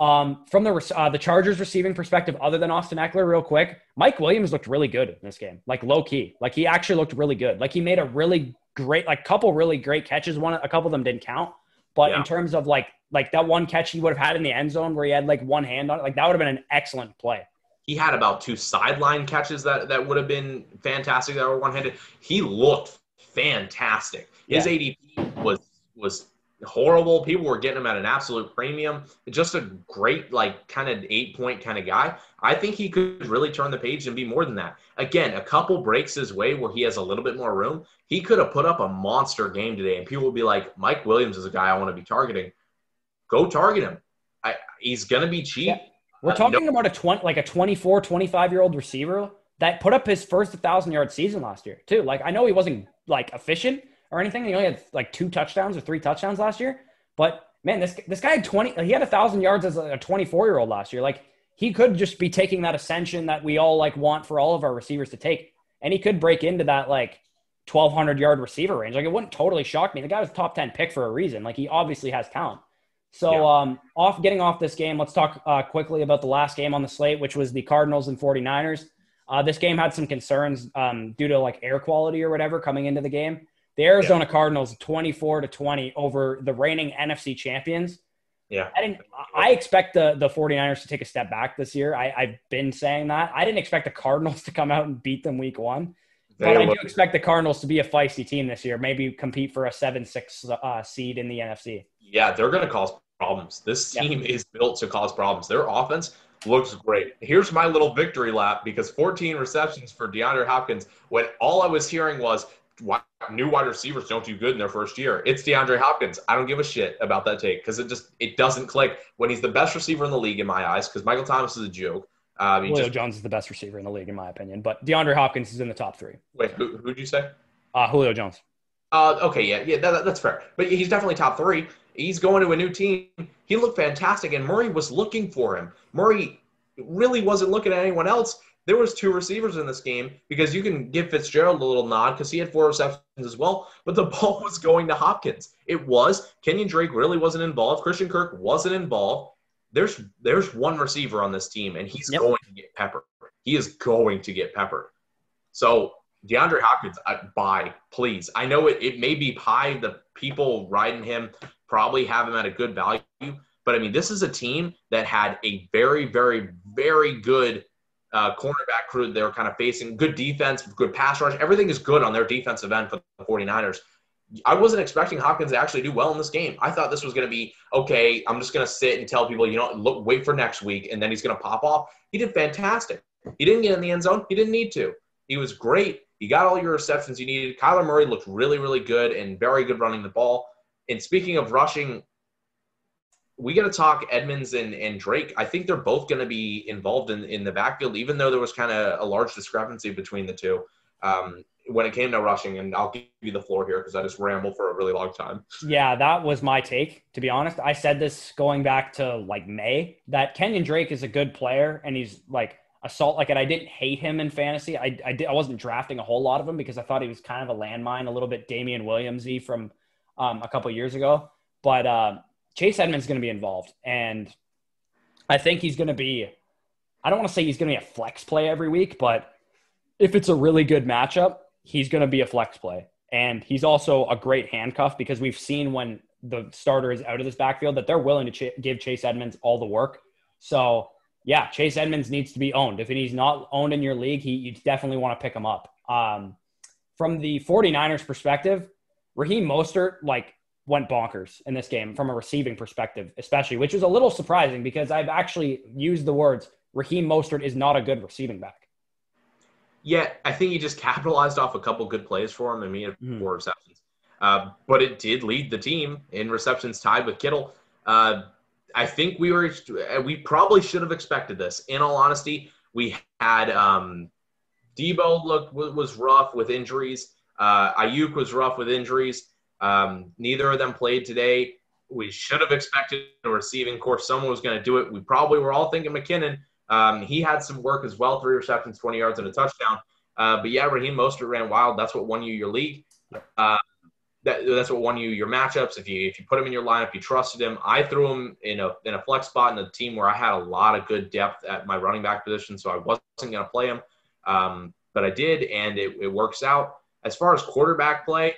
um, from the uh, the Chargers receiving perspective, other than Austin Ekeler, real quick, Mike Williams looked really good in this game, like low key. Like he actually looked really good. Like he made a really great, like couple really great catches. One, a couple of them didn't count, but yeah. in terms of like like that one catch he would have had in the end zone where he had like one hand on it, like that would have been an excellent play. He had about two sideline catches that that would have been fantastic that were one handed. He looked fantastic. His yeah. ADP was was horrible. People were getting him at an absolute premium. Just a great, like, kind of eight point kind of guy. I think he could really turn the page and be more than that. Again, a couple breaks his way where he has a little bit more room. He could have put up a monster game today, and people will be like, Mike Williams is a guy I want to be targeting. Go target him. I, he's going to be cheap. Yeah. We're uh, talking no. about a 20, like a 24, 25 year old receiver that put up his first 1,000 yard season last year, too. Like, I know he wasn't like efficient, or anything. He only had like two touchdowns or three touchdowns last year. But man, this this guy had 20 he had a thousand yards as a 24 year old last year. Like he could just be taking that ascension that we all like want for all of our receivers to take. And he could break into that like 1200 yard receiver range. Like it wouldn't totally shock me. The guy was top 10 pick for a reason. Like he obviously has talent. So yeah. um off getting off this game, let's talk uh, quickly about the last game on the slate, which was the Cardinals and 49ers. Uh, this game had some concerns um, due to like air quality or whatever coming into the game. The Arizona yeah. Cardinals 24 to 20 over the reigning NFC champions. Yeah. I didn't I expect the the 49ers to take a step back this year. I, I've been saying that. I didn't expect the Cardinals (laughs) to come out and beat them week one. But I do expect the Cardinals to be a feisty team this year, maybe compete for a 7 6 uh, seed in the NFC. Yeah, they're going to cause problems. This team is built to cause problems. Their offense looks great. Here's my little victory lap because 14 receptions for DeAndre Hopkins when all I was hearing was new wide receivers don't do good in their first year. It's DeAndre Hopkins. I don't give a shit about that take because it just it doesn't click when he's the best receiver in the league in my eyes. Because Michael Thomas is a joke. Um, Julio just, Jones is the best receiver in the league in my opinion, but DeAndre Hopkins is in the top three. Wait, who who'd you say? Uh, Julio Jones. Uh, okay, yeah, yeah, that, that's fair. But he's definitely top three. He's going to a new team. He looked fantastic, and Murray was looking for him. Murray really wasn't looking at anyone else there was two receivers in this game because you can give Fitzgerald a little nod because he had four receptions as well, but the (laughs) ball was going to Hopkins. It was. Kenyon Drake really wasn't involved. Christian Kirk wasn't involved. There's there's one receiver on this team, and he's yep. going to get peppered. He is going to get peppered. So DeAndre Hopkins, uh, buy, please. I know it, it may be high. The people riding him probably have him at a good value. But I mean, this is a team that had a very, very, very good uh, cornerback crew they're kind of facing. Good defense, good pass rush. Everything is good on their defensive end for the 49ers. I wasn't expecting Hopkins to actually do well in this game. I thought this was going to be okay. I'm just going to sit and tell people, you know, look, wait for next week, and then he's going to pop off. He did fantastic. He didn't get in the end zone. He didn't need to. He was great. He got all your receptions you needed. Kyler Murray looked really, really good and very good running the ball. And speaking of rushing, we got to talk Edmonds and, and Drake. I think they're both going to be involved in, in the backfield, even though there was kind of a large discrepancy between the two um, when it came to rushing. And I'll give you the floor here because I just rambled for a really long time. Yeah, that was my take, to be honest. I said this going back to like May that Kenyon Drake is a good player and he's like assault like and I didn't hate him in fantasy. I I, did, I wasn't drafting a whole lot of him because I thought he was kind of a landmine, a little bit Damien Williamsy from um, a couple years ago. But uh, Chase Edmonds is going to be involved. And I think he's going to be, I don't want to say he's going to be a flex play every week, but if it's a really good matchup, he's going to be a flex play. And he's also a great handcuff because we've seen when the starter is out of this backfield that they're willing to ch- give Chase Edmonds all the work. So, yeah, Chase Edmonds needs to be owned. If he's not owned in your league, he, you definitely want to pick him up. Um, from the 49ers perspective, Raheem Mostert, like went bonkers in this game from a receiving perspective, especially, which is a little surprising because I've actually used the words Raheem Mostert is not a good receiving back. Yeah, I think he just capitalized off a couple good plays for him and had mm. four receptions. Uh, but it did lead the team in receptions tied with Kittle. Uh, I think we were we probably should have expected this. In all honesty, we had um, Deebo look was rough with injuries. Uh, Aiyuk was rough with injuries. Um, neither of them played today. We should have expected a receiving course. Someone was going to do it. We probably were all thinking McKinnon. Um, he had some work as well, three receptions, 20 yards, and a touchdown. Uh, but yeah, Raheem Mostert ran wild. That's what won you your league. Uh, that, that's what won you your matchups. If you if you put him in your lineup, you trusted him. I threw him in a in a flex spot in a team where I had a lot of good depth at my running back position, so I wasn't going to play him. Um, but I did, and it, it works out. As far as quarterback play,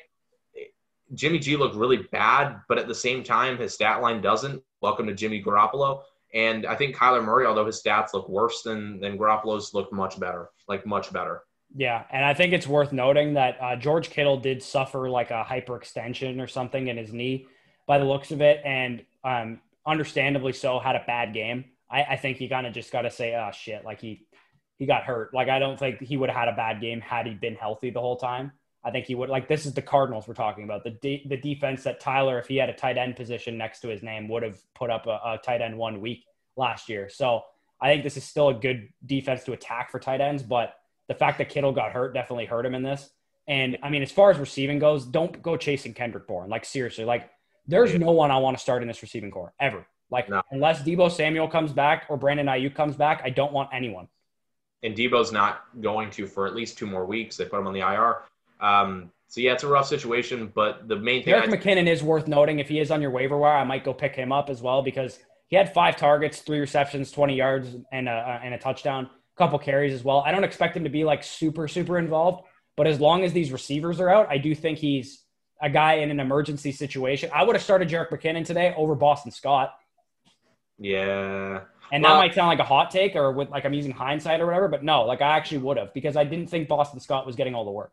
Jimmy G looked really bad, but at the same time, his stat line doesn't. Welcome to Jimmy Garoppolo. And I think Kyler Murray, although his stats look worse than than Garoppolo's, look much better, like much better. Yeah, and I think it's worth noting that uh, George Kittle did suffer like a hyperextension or something in his knee, by the looks of it, and um, understandably so, had a bad game. I, I think you kind of just got to say, oh shit, like he he got hurt. Like I don't think he would have had a bad game had he been healthy the whole time. I think he would like this is the Cardinals we're talking about the de- the defense that Tyler, if he had a tight end position next to his name, would have put up a, a, tight end one week last year. So I think this is still a good defense to attack for tight ends, but the fact that Kittle got hurt definitely hurt him in this. And I mean, as far as receiving goes, don't go chasing Kendrick Bourne. Like seriously, like There's no one I want to start in this receiving core ever. Like No. unless Deebo Samuel comes back or Brandon Aiyuk comes back, I don't want anyone. And Deebo's not going to for at least two more weeks. They put him on the IR. Um, so yeah, it's a rough situation. But the main thing, Derek I, McKinnon is worth noting. If he is on your waiver wire, I might go pick him up as well because he had five targets, three receptions, 20 yards, and a, and a touchdown, a couple carries as well. I don't expect him to be like super, super involved, but as long as these receivers are out, I do think he's a guy in an emergency situation. I would have started Jerick McKinnon today over Boston Scott. yeah, And Well- that might sound like a hot take or with like I'm using hindsight or whatever, but no, like I actually would have because I didn't think Boston Scott was getting all the work.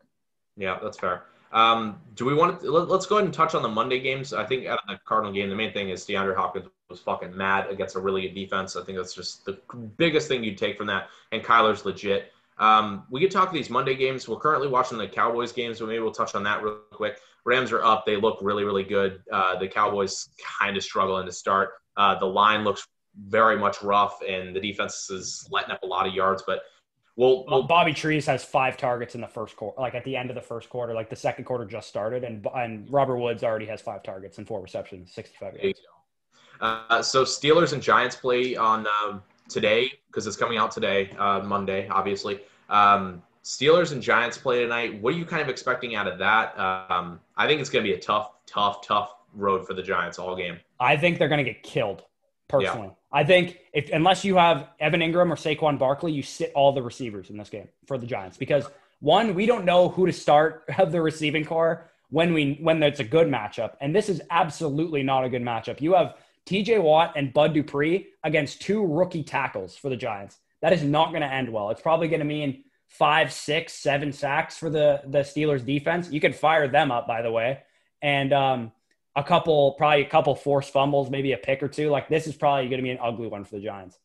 yeah, that's fair. Um, do we want to let, us go ahead and touch on the Monday games? I think out of the Cardinal game, the main thing is DeAndre Hopkins was fucking mad against a really good defense. I think that's just the biggest thing you'd take from that. And Kyler's legit. Um, we could talk these Monday games. We're currently watching the Cowboys games, but maybe we'll touch on that real quick. Rams are up. They look really, really good. Uh, the Cowboys kind of struggling to start. Uh, the line looks very much rough, and the defense is letting up a lot of yards. But we'll, Well, Bobby Trees has five targets in the first quarter, like at the end of the first quarter, like the second quarter just started, and and Robert Woods already has five targets and four receptions, 65 yards. Uh, so Steelers and Giants play on um, today because it's coming out today, uh, Monday, obviously. Um, Steelers and Giants play tonight. What are you kind of expecting out of that? Um, I think it's going to be a tough, tough, tough road for the Giants all game. I think they're going to get killed. Personally, I think if unless you have Evan Engram or Saquon Barkley, you sit all the receivers in this game for the Giants because one, we don't know who to start (laughs) of the receiving core when we when it's a good matchup, and this is absolutely not a good matchup. You have T.J. Watt and Bud Dupree against two rookie tackles for the Giants. That is not going to end well. It's probably going to mean five, six, seven sacks for the the Steelers defense. You could fire them up, by the way, and um, a couple, probably a couple forced fumbles, maybe a pick or two. Like this is probably going to be an ugly one for the Giants.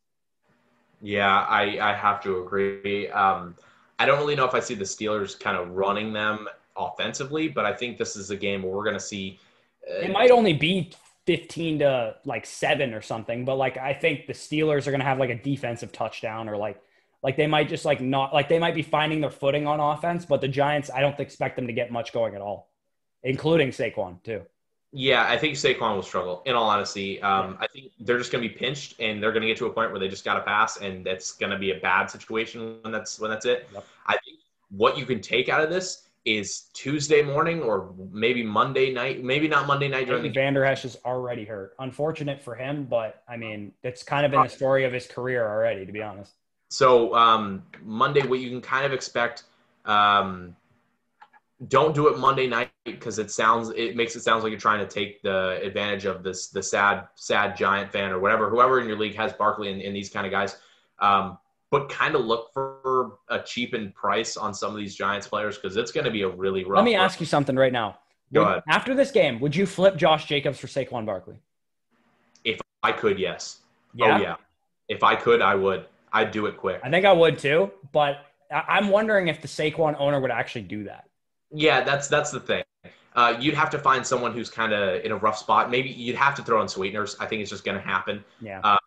Yeah, I, I have to agree. Um, I don't really know if I see the Steelers kind of running them offensively, but I think this is a game where we're going to see. Uh, It might only be 15 to like seven or something, but like I think the Steelers are going to have like a defensive touchdown or like like they might just like not like they might be finding their footing on offense, but the Giants I don't expect them to get much going at all, including Saquon too. Yeah, I think Saquon will struggle. In all honesty, um, I think they're just going to be pinched, and they're going to get to a point where they just got to pass, and that's going to be a bad situation when that's when that's it. Yep. I think what you can take out of this is Tuesday morning or maybe Monday night, maybe not Monday night during Maybe Vander Esch is already hurt. Unfortunate for him, but I mean it's kind of been the story of his career already, to be honest. So um, Monday, what you can kind of expect. Um, don't do it Monday night because it sounds it makes it sounds like you're trying to take the advantage of this the sad sad Giant fan or whatever whoever in your league has Barkley and, and these kind of guys. Um, but kind of look for a cheapened price on some of these Giants players because it's going to be a really rough. Let me run. ask you something right now. Go Would- ahead. After this game, would you flip Josh Jacobs for Saquon Barkley? If I could, yes. Oh yeah. If I could, I would. I'd do it quick. I think I would too, but I'm wondering if the Saquon owner would actually do that. Yeah, that's that's the thing. Uh, you'd have to find someone who's kind of in a rough spot. Maybe you'd have to throw in sweeteners. I think it's just going to happen. Yeah. Uh,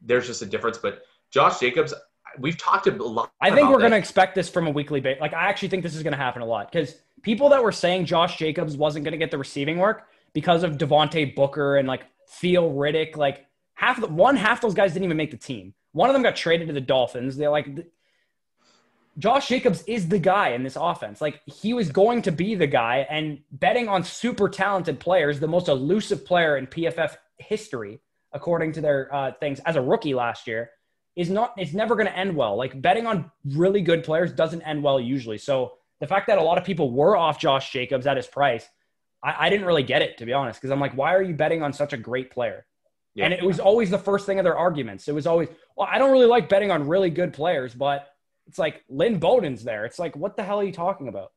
There's just a difference. But Josh Jacobs, we've talked a lot. I think we're going to expect this from a weekly base. Like, I actually think this is going to happen a lot because people that were saying Josh Jacobs wasn't going to get the receiving work because of Devontae Booker and like Theo Riddick, like half the one half those guys didn't even make the team. One of them got traded to the Dolphins. They're like, Josh Jacobs is the guy in this offense. Like, he was going to be the guy, and betting on super talented players, the most elusive player in PFF history, according to their uh, things, as a rookie last year, is not it's never going to end well. Like betting on really good players doesn't end well usually. So the fact that a lot of people were off Josh Jacobs at his price, I, I didn't really get it to be honest. Because I'm like, why are you betting on such a great player? Yeah. And it was always the first thing of their arguments. It was always, well, I don't really like betting on really good players, but it's like Lynn Bowden's there. It's like, what the hell are you talking about?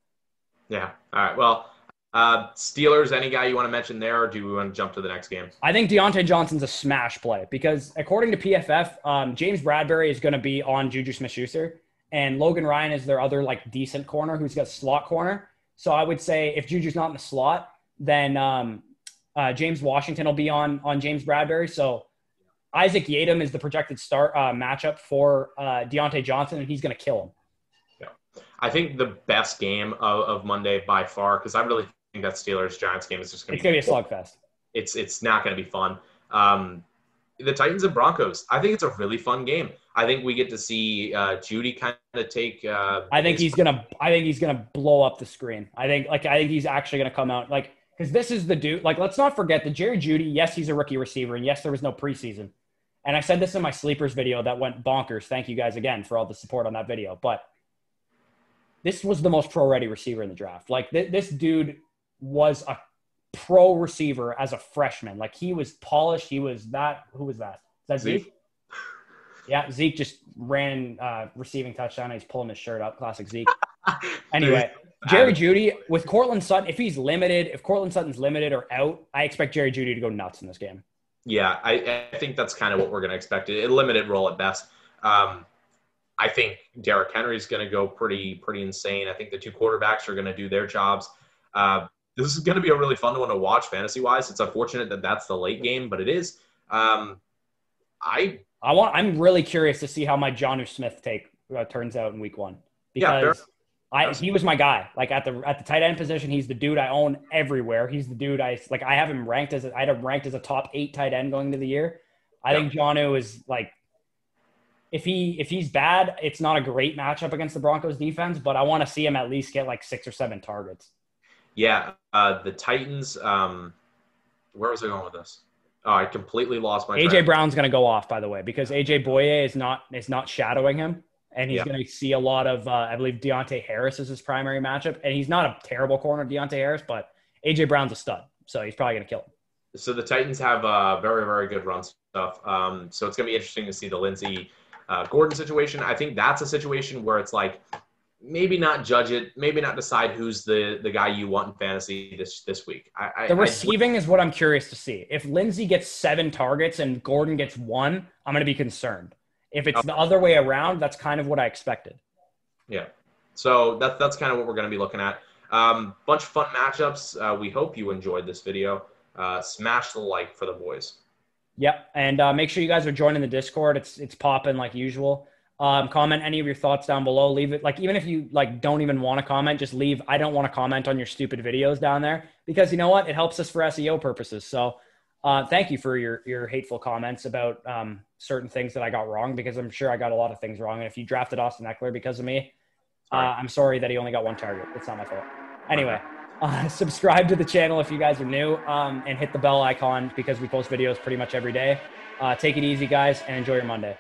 Yeah. All right. Well, uh, Steelers. Any guy you want to mention there, or do we want to jump to the next game? I think Diontae Johnson's a smash play because according to PFF, um, James Bradberry is going to be on Juju Smith-Schuster, and Logan Ryan is their other like decent corner who's got slot corner. So I would say if Juju's not in the slot, then um, uh, James Washington will be on on James Bradberry. So Isaac Yiadom is the projected start uh, matchup for uh, Diontae Johnson, and he's going to kill him. Yeah. I think the best game of, of Monday by far, because I really think that Steelers Giants game is just going to be be a slugfest. it's it's not going to be fun. Um, the Titans and Broncos. I think it's a really fun game. I think we get to see uh, Jeudy kind of take. Uh, I think he's gonna. I think he's gonna blow up the screen. I think like I think he's actually gonna come out like because this is the dude. Like let's not forget that Jerry Jeudy. Yes, he's a rookie receiver, and yes, there was no preseason. And I said this in my sleepers video that went bonkers. Thank you guys again for all the support on that video. But this was the most pro ready receiver in the draft. Like th- this dude was a pro receiver as a freshman. Like he was polished. He was that. Who was that? Is that Zeke? Zeke? Yeah, Zeke just ran uh, receiving touchdown. He's pulling his shirt up. Classic Zeke. (laughs) anyway, Jerry Jeudy with Courtland Sutton. If he's limited, if Courtland Sutton's limited or out, I expect Jerry Jeudy to go nuts in this game. Yeah, I, I think that's kind of what we're going to expect. A limited role at best. Um, I think Derrick Henry's going to go pretty pretty insane. I think the two quarterbacks are going to do their jobs. Uh, this is going to be a really fun one to watch fantasy wise. It's unfortunate that that's the late game, but it is. Um, I I want. I'm really curious to see how my Jonnu Smith take uh, turns out in week one because yeah, I he was my guy. Like at the at the tight end position, he's the dude I own everywhere. He's the dude I like. I have him ranked as a, I had him ranked as a top eight tight end going into the year. I yeah. think Jonnu is like if he if he's bad, it's not a great matchup against the Broncos defense, but I want to see him at least get like six or seven targets. Yeah, uh, the Titans. Um, where was I going with this? Oh, I completely lost my. AJ track. Brown's going to go off, by the way, because AJ Bouye is not is not shadowing him, and he's yeah. going to see a lot of. Uh, I believe Deonte Harris is his primary matchup, and he's not a terrible corner, Deonte Harris, but AJ Brown's a stud, so he's probably going to kill him. So the Titans have uh, very very good run stuff. Um, so it's going to be interesting to see the Lindsay uh, Gordon situation. I think that's a situation where it's like maybe not judge it, maybe not decide who's the the guy you want in fantasy this this week. I, the receiving I, is what I'm curious to see. If Lindsay gets seven targets and Gordon gets one, I'm going to be concerned. If it's the other way around, that's kind of what I expected. Yeah. So that's that's kind of what we're going to be looking at. Um, bunch of fun matchups. Uh, we hope you enjoyed this video. Uh, smash the like for the boys. Yep, and uh, make sure you guys are joining the Discord. It's it's popping like usual. Um, comment any of your thoughts down below. Leave it like even if you like don't even want to comment, just leave. I don't want to comment on your stupid videos down there because you know what? It helps us for SEO purposes. So uh, thank you for your your hateful comments about um, certain things that I got wrong because I'm sure I got a lot of things wrong. And if you drafted Austin Ekeler because of me, uh, I'm sorry that he only got one target. It's not my fault. Anyway, uh, (laughs) subscribe to the channel if you guys are new um, and hit the bell icon because we post videos pretty much every day. Uh, take it easy, guys, and enjoy your Monday.